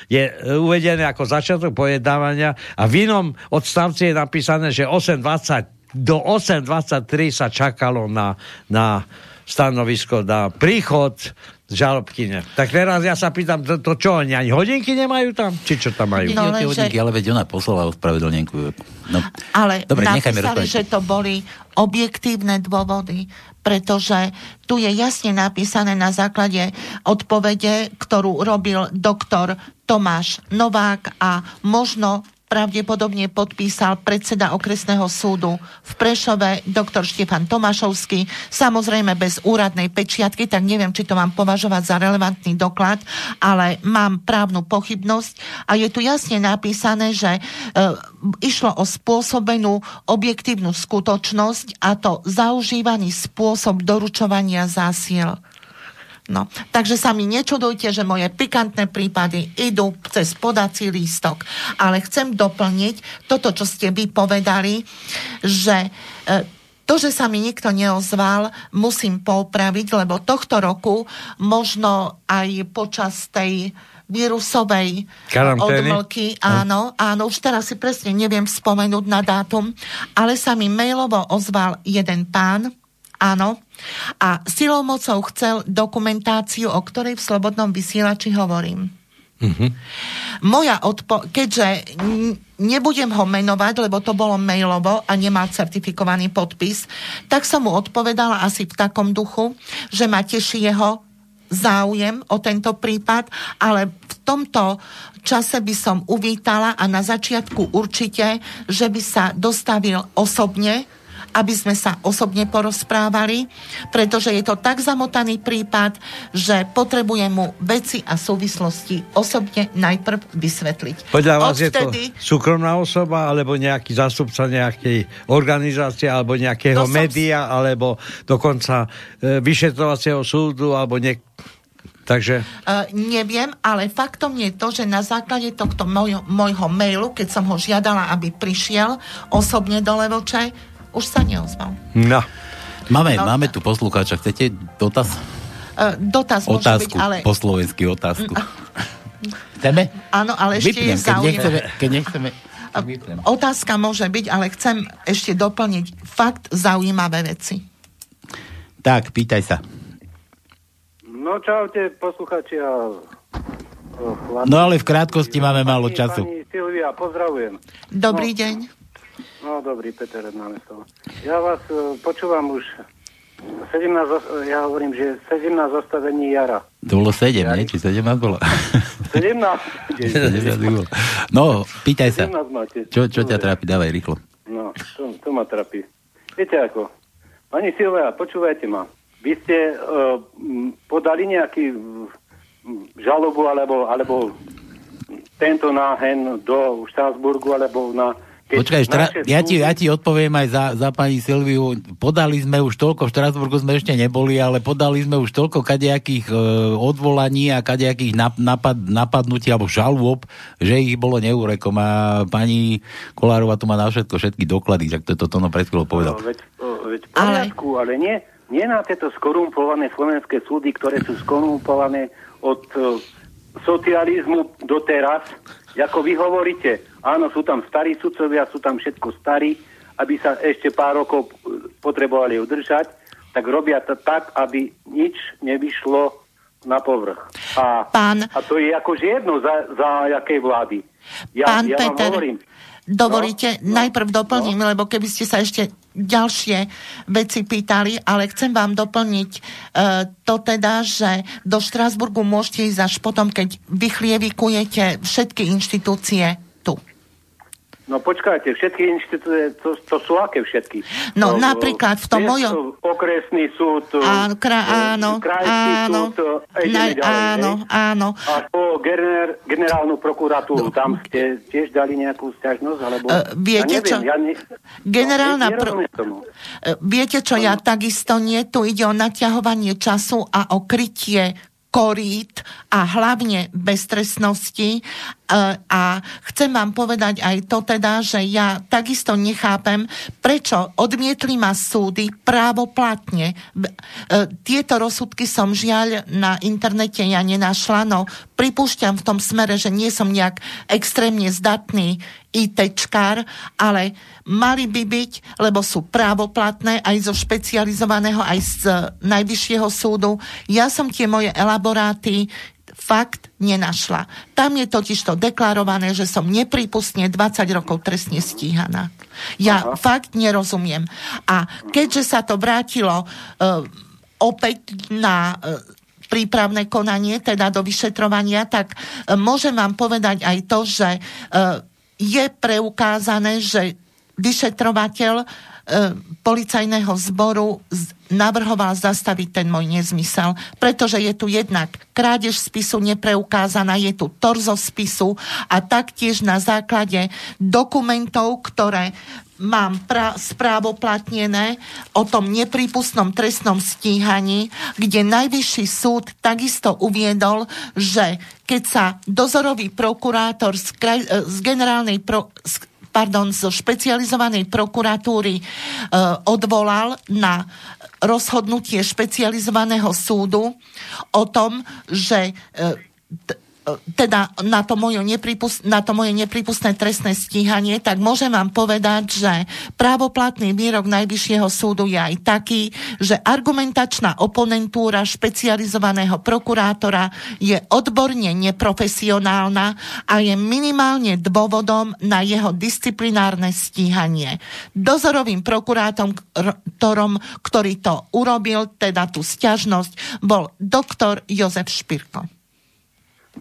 je e, uvedené ako začiatok pojednávania a v inom odstavci je napísané, že 8.20 do 8.23 sa čakalo na, na stanovisko, na príchod žalobkyne. Tak teraz ja sa pýtam, to, to čo, oni ani hodinky nemajú tam? Či čo tam majú? No, len, hodinky, že... ale veď ona poslala ospravedlnenku. No. Ale Dobre, napísali, že to boli objektívne dôvody, pretože tu je jasne napísané na základe odpovede, ktorú robil doktor Tomáš Novák a možno pravdepodobne podpísal predseda okresného súdu v Prešove doktor Štefan Tomášovský, samozrejme bez úradnej pečiatky, tak neviem, či to mám považovať za relevantný doklad, ale mám právnu pochybnosť a je tu jasne napísané, že e, išlo o spôsobenú objektívnu skutočnosť a to zaužívaný spôsob doručovania zásiel. No, takže sa mi nečudujte, že moje pikantné prípady idú cez podací lístok. Ale chcem doplniť toto, čo ste vy povedali, že e, to, že sa mi nikto neozval, musím popraviť, lebo tohto roku možno aj počas tej vírusovej Karantény. odmlky, áno, áno, už teraz si presne neviem spomenúť na dátum, ale sa mi mailovo ozval jeden pán, áno, a silou mocou chcel dokumentáciu, o ktorej v Slobodnom vysielači hovorím. Mm-hmm. Moja odpo- keďže nebudem ho menovať, lebo to bolo mailovo a nemal certifikovaný podpis, tak som mu odpovedala asi v takom duchu, že ma teší jeho záujem o tento prípad, ale v tomto čase by som uvítala a na začiatku určite, že by sa dostavil osobne aby sme sa osobne porozprávali, pretože je to tak zamotaný prípad, že potrebujem mu veci a súvislosti osobne najprv vysvetliť. Podľa vás Odtedy... je to súkromná osoba, alebo nejaký zástupca nejakej organizácie, alebo nejakého média, som... alebo dokonca e, vyšetrovacieho súdu, alebo niek- Takže... Uh, neviem, ale faktom je to, že na základe tohto môjho, môjho mailu, keď som ho žiadala, aby prišiel osobne do Levoče, už sa neozval. No. Máme, no, máme tu poslucháča. Chcete dotaz? Uh, dotaz otázku, môže byť, ale... po slovensky otázku. Chceme? Áno, ale ešte Vypnem, je zaujímavé. Keď nechceme, keď nechceme Vypnem. Otázka môže byť, ale chcem ešte doplniť fakt zaujímavé veci. Tak, pýtaj sa. No čaute, posluchači a No ale v krátkosti máme málo času. Pani Silvia, pozdravujem. Dobrý no, deň. No dobrý, Peter máme slovo. Ja vás uh, počúvam už 17, ja hovorím, že 17 zastavení jara. To bolo 7, Jari. nie? Či 17 bolo? 17? no, pýtaj sa. Máte. Čo, čo ťa trápi? Dávaj rýchlo. No, to, to ma trápi. Viete ako? Pani Silvia, počúvajte ma. Vy ste uh, podali nejaký žalobu alebo, alebo tento náhen do Štrasburgu alebo na Počkaj, štra... ja, ti, ja ti odpoviem aj za, za pani Silviu. Podali sme už toľko, v Štrasburgu sme ešte neboli, ale podali sme už toľko kadejakých e, odvolaní a kadejakých napad, napadnutí alebo žalôb, že ich bolo neúrekom. A pani Kolárova tu má na všetko, všetky doklady, tak to, to, to no pred chvíľou povedal. No, veď, o, veď poriadku, ale... ale nie, nie na tieto skorumpované slovenské súdy, ktoré sú skorumpované od uh, socializmu doteraz, ako vy hovoríte, áno, sú tam starí sudcovia, sú tam všetko starí, aby sa ešte pár rokov potrebovali udržať, tak robia to tak, aby nič nevyšlo na povrch. A, Pán... a to je akože jedno za, za jakej vlády. Ja, Pán ja Peter, vám hovorím, dovolíte, no, no, najprv doplním, no. lebo keby ste sa ešte ďalšie veci pýtali, ale chcem vám doplniť e, to teda, že do Štrásburgu môžete ísť až potom, keď vychlievikujete všetky inštitúcie. No počkajte, všetky inštitúcie, to, to sú aké všetky? No, no napríklad v tom mojom... Okresný súd, áno, kra, áno, krajský áno, súd, na, ďalej, áno, hej? áno. A po gener, generálnu prokuratúru, no, tam ste tiež dali nejakú stiažnosť? Alebo... Uh, viete ja neviem, čo? Ja ne... Generálna... No, pro... Uh, viete čo, ano. ja takisto nie, tu ide o naťahovanie času a o krytie korít a hlavne beztrestnosti. E, a chcem vám povedať aj to teda, že ja takisto nechápem, prečo odmietli ma súdy právoplatne. E, tieto rozsudky som žiaľ na internete ja nenašla, no pripúšťam v tom smere, že nie som nejak extrémne zdatný ITčkár, ale mali by byť, lebo sú právoplatné aj zo špecializovaného, aj z najvyššieho súdu. Ja som tie moje elaboráty fakt nenašla. Tam je totiž to deklarované, že som nepripustne 20 rokov trestne stíhaná. Ja Aha. fakt nerozumiem. A keďže sa to vrátilo uh, opäť na uh, prípravné konanie, teda do vyšetrovania, tak uh, môžem vám povedať aj to, že uh, je preukázané, že vyšetrovateľ e, policajného zboru z, navrhoval zastaviť ten môj nezmysel, pretože je tu jednak krádež spisu nepreukázaná, je tu torzo spisu a taktiež na základe dokumentov, ktoré mám pra- správoplatnené o tom neprípustnom trestnom stíhaní, kde najvyšší súd takisto uviedol, že keď sa dozorový prokurátor z, kraj- z generálnej pro- z, pardon, zo špecializovanej prokuratúry e, odvolal na rozhodnutie špecializovaného súdu o tom, že e, teda na to, moje nepripust, na to moje nepripustné trestné stíhanie, tak môžem vám povedať, že právoplatný výrok Najvyššieho súdu je aj taký, že argumentačná oponentúra špecializovaného prokurátora je odborne neprofesionálna a je minimálne dôvodom na jeho disciplinárne stíhanie. Dozorovým prokurátorom, ktorý to urobil, teda tú stiažnosť, bol doktor Jozef Špirko.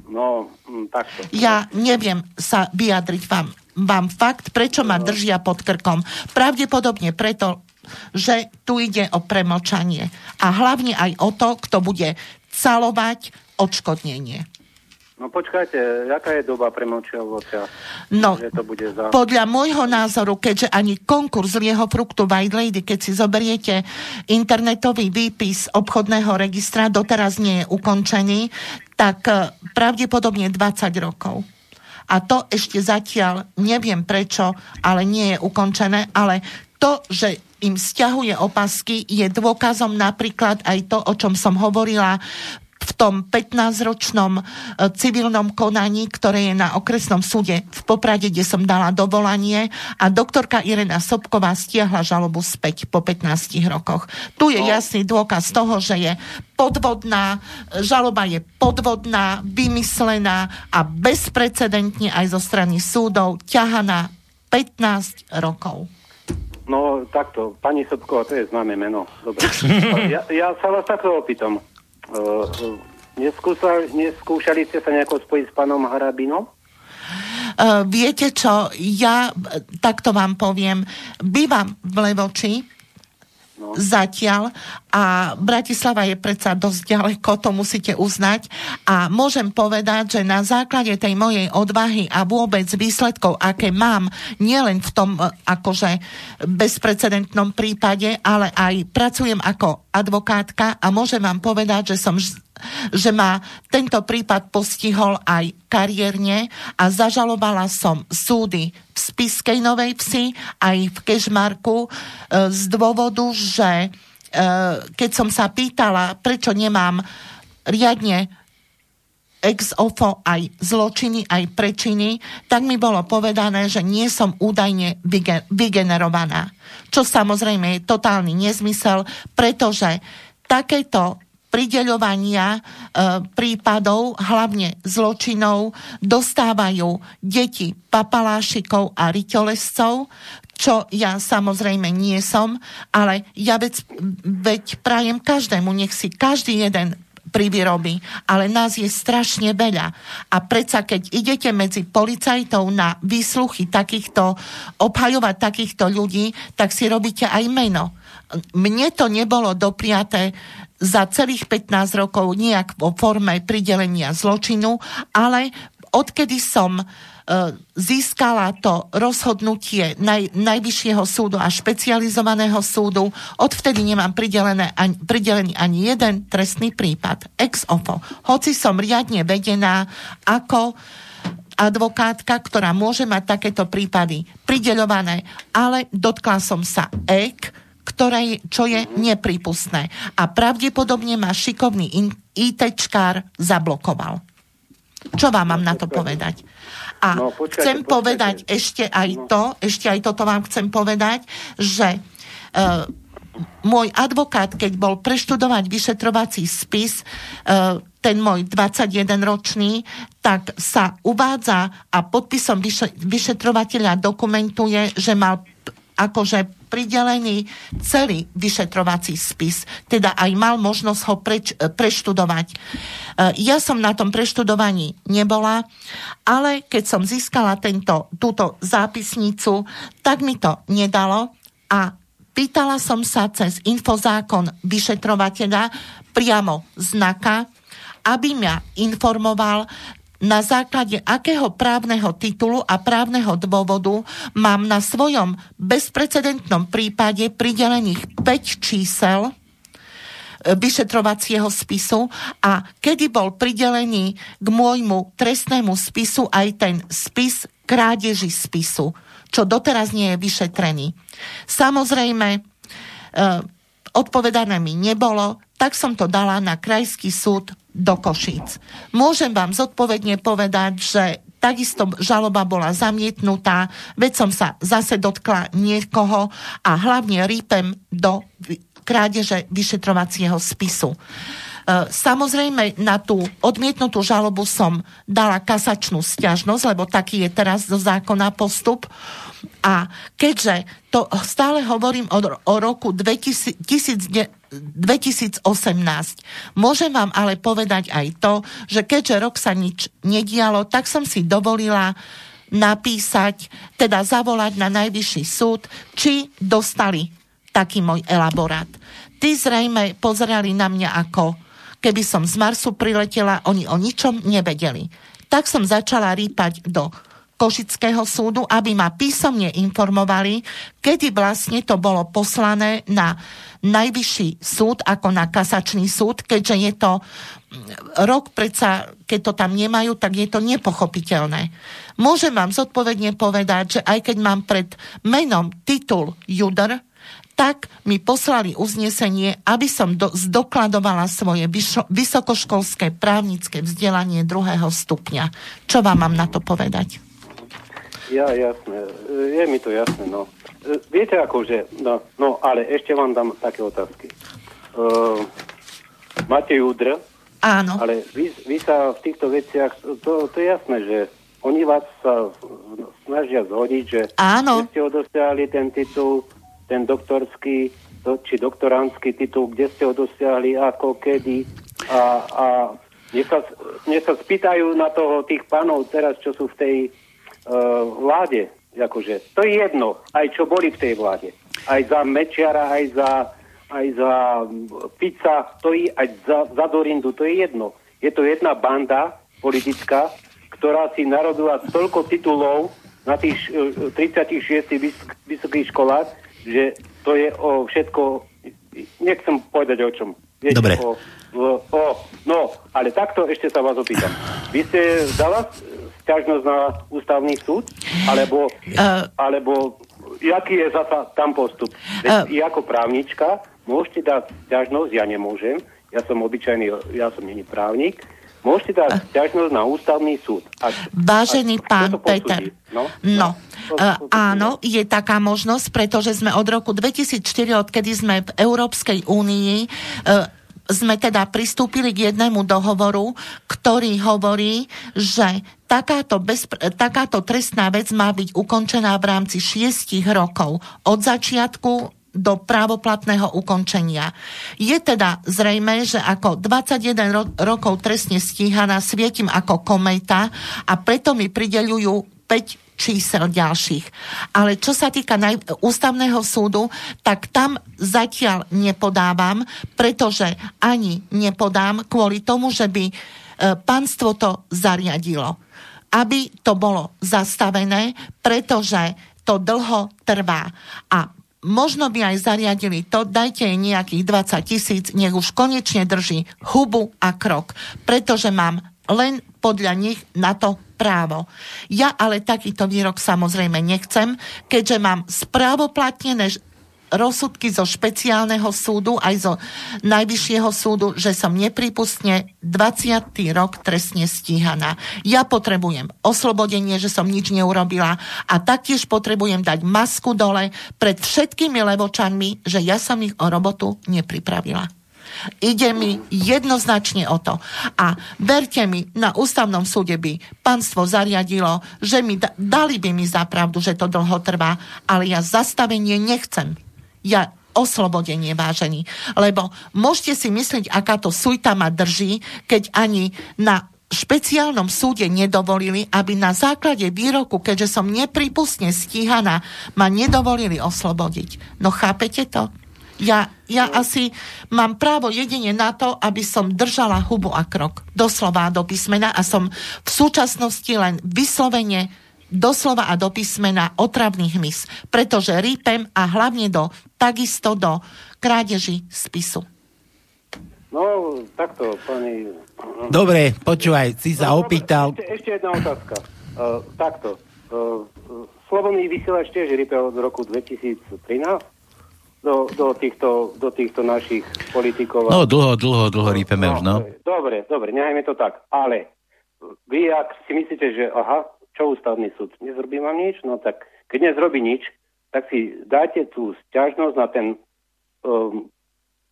No, mm, takto. Ja neviem sa vyjadriť vám, vám fakt, prečo ma no. držia pod krkom. Pravdepodobne preto, že tu ide o premlčanie. A hlavne aj o to, kto bude calovať odškodnenie. No počkajte, aká je doba premlčiavocia? No, že to bude za... podľa môjho názoru, keďže ani konkurs lieho fruktu White Lady, keď si zoberiete internetový výpis obchodného registra, doteraz nie je ukončený, tak eh, pravdepodobne 20 rokov. A to ešte zatiaľ neviem prečo, ale nie je ukončené, ale to, že im stiahuje opasky, je dôkazom napríklad aj to, o čom som hovorila v tom 15-ročnom e, civilnom konaní, ktoré je na okresnom súde v Poprade, kde som dala dovolanie a doktorka Irena Sobková stiahla žalobu späť po 15 rokoch. Tu je no. jasný dôkaz toho, že je podvodná, žaloba je podvodná, vymyslená a bezprecedentne aj zo strany súdov ťahaná 15 rokov. No takto, pani Sobková, to je známe meno. Dobre. Ja, ja sa vás takto opýtam. Uh, neskúšali, neskúšali ste sa nejako spojiť s pánom Harabinom? Uh, viete čo, ja takto vám poviem, bývam v Levoči, No. Zatiaľ. A Bratislava je predsa dosť ďaleko, to musíte uznať. A môžem povedať, že na základe tej mojej odvahy a vôbec výsledkov, aké mám, nielen v tom e, akože bezprecedentnom prípade, ale aj pracujem ako advokátka a môžem vám povedať, že som že ma tento prípad postihol aj kariérne a zažalovala som súdy v Spiskej Novej Vsi aj v Kešmarku e, z dôvodu, že keď som sa pýtala, prečo nemám riadne ex ofo aj zločiny, aj prečiny, tak mi bolo povedané, že nie som údajne vygenerovaná. Čo samozrejme je totálny nezmysel, pretože takéto prideľovania e, prípadov, hlavne zločinov, dostávajú deti papalášikov a ryťolescov, čo ja samozrejme nie som, ale ja veď, veď prajem každému, nech si každý jeden pri výrobi, ale nás je strašne veľa. A predsa, keď idete medzi policajtov na výsluchy takýchto, obhajovať takýchto ľudí, tak si robíte aj meno. Mne to nebolo dopriaté za celých 15 rokov nejak vo forme pridelenia zločinu, ale odkedy som získala to rozhodnutie naj, Najvyššieho súdu a špecializovaného súdu. Odvtedy nemám pridelené, ani, pridelený ani jeden trestný prípad. Ex ofo. Hoci som riadne vedená ako advokátka, ktorá môže mať takéto prípady prideľované, ale dotkla som sa EK, ktoré, čo je nepripustné. A pravdepodobne ma šikovný ITčkár zablokoval. Čo vám mám na to povedať? A no, počkajte, chcem počkajte. povedať ešte aj no. to, ešte aj toto vám chcem povedať, že uh, môj advokát, keď bol preštudovať vyšetrovací spis, uh, ten môj 21-ročný, tak sa uvádza a podpisom vyšetrovateľa dokumentuje, že mal akože pridelený celý vyšetrovací spis, teda aj mal možnosť ho preč, preštudovať. E, ja som na tom preštudovaní nebola, ale keď som získala tento, túto zápisnicu, tak mi to nedalo a pýtala som sa cez infozákon vyšetrovateľa priamo znaka, aby mňa informoval, na základe akého právneho titulu a právneho dôvodu mám na svojom bezprecedentnom prípade pridelených 5 čísel e, vyšetrovacieho spisu a kedy bol pridelený k môjmu trestnému spisu aj ten spis krádeži spisu, čo doteraz nie je vyšetrený. Samozrejme, e, odpovedané mi nebolo, tak som to dala na krajský súd do Košíc. Môžem vám zodpovedne povedať, že takisto žaloba bola zamietnutá, veď som sa zase dotkla niekoho a hlavne rýpem do krádeže vyšetrovacieho spisu. E, samozrejme, na tú odmietnutú žalobu som dala kasačnú stiažnosť, lebo taký je teraz do zákona postup. A keďže to stále hovorím o, o roku 2000, 2018. Môžem vám ale povedať aj to, že keďže rok sa nič nedialo, tak som si dovolila napísať, teda zavolať na najvyšší súd, či dostali taký môj elaborát. Tí zrejme pozerali na mňa ako keby som z Marsu priletela, oni o ničom nevedeli. Tak som začala rýpať do Košického súdu, aby ma písomne informovali, kedy vlastne to bolo poslané na najvyšší súd ako na kasačný súd, keďže je to mm, rok predsa, keď to tam nemajú, tak je to nepochopiteľné. Môžem vám zodpovedne povedať, že aj keď mám pred menom titul Juder, tak mi poslali uznesenie, aby som do, zdokladovala svoje vysokoškolské právnické vzdelanie druhého stupňa. Čo vám mám na to povedať? Ja, jasné. Je mi to jasné, no. Viete ako, že... No, no ale ešte vám dám také otázky. Uh, máte Udr, Áno. Ale vy, vy sa v týchto veciach... To, to je jasné, že oni vás sa snažia zhodiť, že Áno. ste odosiahli ten titul, ten doktorský, či doktorantský titul, kde ste ho dosiahli, ako, kedy. A, a nech sa, nech sa spýtajú na toho tých pánov teraz, čo sú v tej uh, vláde, akože, to je jedno, aj čo boli v tej vláde. Aj za Mečiara, aj za, aj za Fica, to je, aj za, za Dorindu, to je jedno. Je to jedna banda politická, ktorá si narobila toľko titulov na tých 36 e, vys- vysokých školách, že to je o všetko, nechcem povedať o čom. Viete, Dobre. O, o, no, ale takto ešte sa vás opýtam. Vy ste dala sťažnosť na ústavný súd? Alebo, uh, alebo jaký je zasa tam postup? Uh, I ako právnička môžete dať sťažnosť, ja nemôžem, ja som obyčajný, ja som není právnik, môžete dať sťažnosť na ústavný súd. A, vážený a, pán Peter, no, no, no. Uh, áno, je taká možnosť, pretože sme od roku 2004, odkedy sme v Európskej únii, uh, sme teda pristúpili k jednému dohovoru, ktorý hovorí, že takáto, bezpr- takáto trestná vec má byť ukončená v rámci šiestich rokov od začiatku do právoplatného ukončenia. Je teda zrejme, že ako 21 ro- rokov trestne stíhaná svietim ako kometa a preto mi prideľujú 5 čísel ďalších. Ale čo sa týka naj- ústavného súdu, tak tam zatiaľ nepodávam, pretože ani nepodám kvôli tomu, že by e, pánstvo to zariadilo aby to bolo zastavené, pretože to dlho trvá. A možno by aj zariadili to, dajte jej nejakých 20 tisíc, nech už konečne drží hubu a krok, pretože mám len podľa nich na to právo. Ja ale takýto výrok samozrejme nechcem, keďže mám správoplatnené rozsudky zo špeciálneho súdu aj zo najvyššieho súdu, že som nepripustne 20. rok trestne stíhaná. Ja potrebujem oslobodenie, že som nič neurobila a taktiež potrebujem dať masku dole pred všetkými levočanmi, že ja som ich o robotu nepripravila. Ide mi jednoznačne o to. A verte mi, na ústavnom súde by panstvo zariadilo, že mi da- dali by mi zapravdu, že to dlho trvá, ale ja zastavenie nechcem ja oslobodenie, vážení. Lebo môžete si myslieť, aká to sujta ma drží, keď ani na špeciálnom súde nedovolili, aby na základe výroku, keďže som nepripustne stíhaná, ma nedovolili oslobodiť. No chápete to? Ja, ja asi mám právo jedine na to, aby som držala hubu a krok. Doslova do písmena a som v súčasnosti len vyslovene doslova a do písmena otravných mis, pretože rýpem a hlavne do, takisto do krádeži spisu. No, takto, pani... Dobre, počúvaj, si sa no, opýtal... Ešte, ešte jedna otázka. Uh, takto. Uh, Slobodný vysielač tiež rýpe od roku 2013 do, do, týchto, do týchto našich politikov. No, dlho, dlho, dlho rýpeme no, už, no. Dobre, dobre, nechajme to tak. Ale vy, ak si myslíte, že aha, čo ústavný súd? Nezrobí vám nič? No tak, keď nezrobí nič, tak si dáte tú sťažnosť na ten um,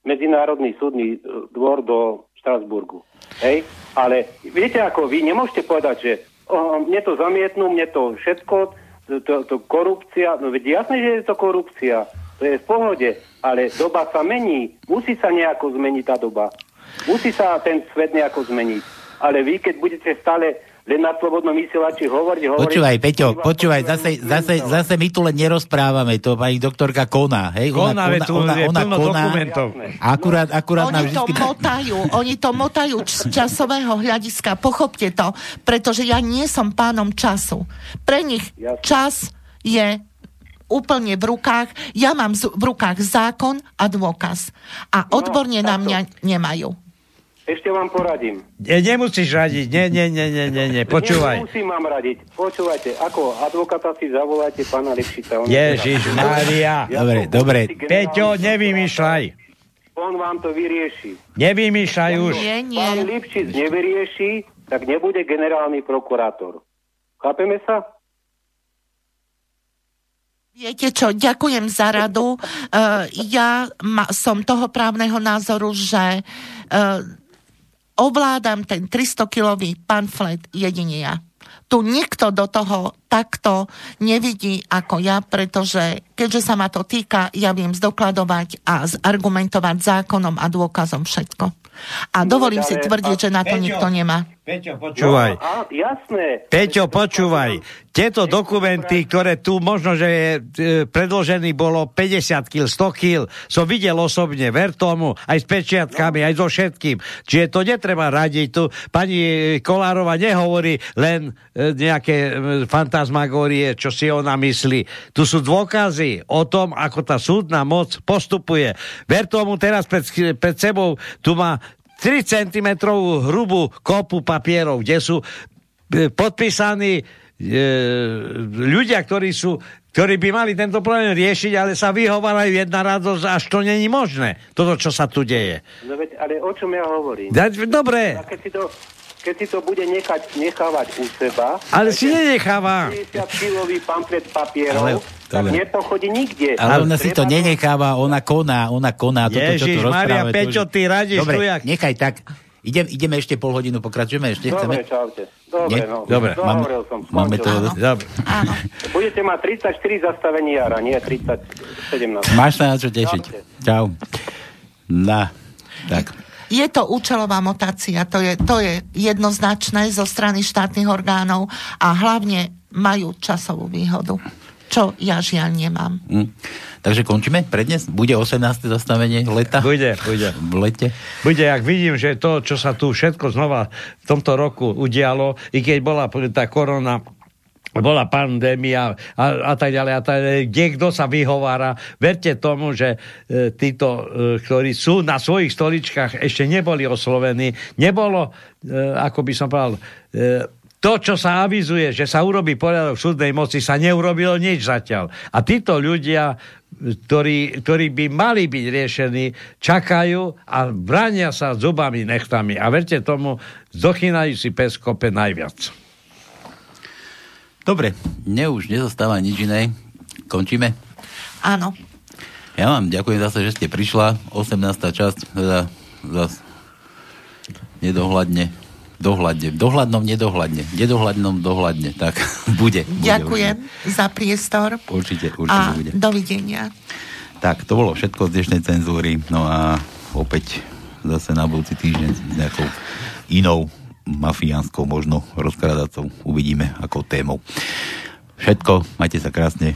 Medzinárodný súdny uh, dvor do Štrasburgu. Hej? Ale viete ako, vy nemôžete povedať, že oh, mne to zamietnú, mne to všetko, to, to, to korupcia, no veď jasné, že je to korupcia, to je v pohode, ale doba sa mení, musí sa nejako zmeniť tá doba. Musí sa ten svet nejako zmeniť. Ale vy, keď budete stále len na slobodnom vysielači hovoriť, hovoriť... Počúvaj, Peťo, počúvaj, zase, zase, zase my tu len nerozprávame, to pani doktorka koná, hej? Koná, ona, ona, ona, ona koná, akurát, akurát oni to vždy... motajú, oni to motajú z časového hľadiska, pochopte to, pretože ja nie som pánom času. Pre nich Jasne. čas je úplne v rukách, ja mám v rukách zákon a dôkaz. A no, odborne no, na mňa nemajú. Ešte vám poradím. Ne, nemusíš radiť, nie, nie, nie, nie, nie, nie. počúvaj. Nemusím vám radiť. Počúvajte, ako advokáta si zavolajte pána Lipšica. Ježiš Mária. Dobre, dobre. Peťo, nevymýšľaj. On vám to vyrieši. Nevymýšľaj už. Nie, nie. Pán Lipšic nevyrieši, tak nebude generálny prokurátor. Chápeme sa? Viete čo, ďakujem za radu. Uh, ja ma, som toho právneho názoru, že uh, ovládam ten 300-kilový pamflet jedine ja. Tu nikto do toho takto nevidí ako ja, pretože keďže sa ma to týka, ja viem zdokladovať a zargumentovať zákonom a dôkazom všetko. A dovolím si tvrdiť, že na to nikto nemá. Peťo, počúvaj. No, jasné. Peťo, počúvaj. Tieto dokumenty, ktoré tu možno, že je, e, predložený bolo 50 kg, 100 kg, som videl osobne, ver tomu, aj s pečiatkami, no. aj so všetkým. Čiže to netreba radiť. Tu pani Kolárova nehovorí len e, nejaké e, fantasmagórie, čo si ona myslí. Tu sú dôkazy o tom, ako tá súdna moc postupuje. Ver tomu teraz pred, pred sebou, tu má 3 cm hrubú kopu papierov, kde sú e, podpísaní e, ľudia, ktorí sú ktorí by mali tento problém riešiť, ale sa vyhovárajú jedna radosť, až to není možné, toto, čo sa tu deje. No veď, ale o čom ja hovorím? Dobre. A keď si to, keď si to bude nechať, nechávať u seba... Ale si nenecháva. 50 kilový pamflet papierov, ale, tak nepochodí nikde. Ale ona si to nenecháva, ona koná, ona koná. Ježiš, toto, čo tu Maria, Peťo, ty radiš Dobre, tu jak... nechaj tak. Idem, ideme ešte pol hodinu, pokračujeme ešte? Dobre, chceme? čaute. Dobre, nie? no. Dobre. Máme, som, máme to... Dobre. Áno. Budete mať 34 zastavení jara, nie 30, 17. Máš sa na čo tešiť. Čau. Na, tak. Je to účelová motácia, to je, to je jednoznačné zo strany štátnych orgánov a hlavne majú časovú výhodu, čo ja žiaľ nemám. Mm. Takže končíme pre dnes? Bude 18. zastavenie leta? Bude, bude. V lete? Bude, ak vidím, že to, čo sa tu všetko znova v tomto roku udialo, i keď bola tá korona bola pandémia a, a tak ďalej a tak ďalej. Kde kto sa vyhovára, verte tomu, že e, títo, e, ktorí sú na svojich stoličkách, ešte neboli oslovení. Nebolo, e, ako by som povedal, e, to, čo sa avizuje, že sa urobí poriadok v súdnej moci, sa neurobilo nič zatiaľ. A títo ľudia, ktorí, ktorí by mali byť riešení, čakajú a bránia sa zubami, nechtami. A verte tomu, zochynajú si pes kope najviac. Dobre, mne už nezostáva nič iné. Končíme? Áno. Ja vám ďakujem zase, že ste prišla. 18. časť, teda zase nedohľadne, dohľadne, dohľadnom nedohľadne, nedohľadnom dohľadne, tak bude. bude Ďakujem bude. za priestor. Určite, určite a bude. dovidenia. Tak, to bolo všetko z dnešnej cenzúry, no a opäť zase na budúci týždeň s nejakou inou mafiánskou, možno rozkradacou. Uvidíme, ako témou. Všetko, majte sa krásne.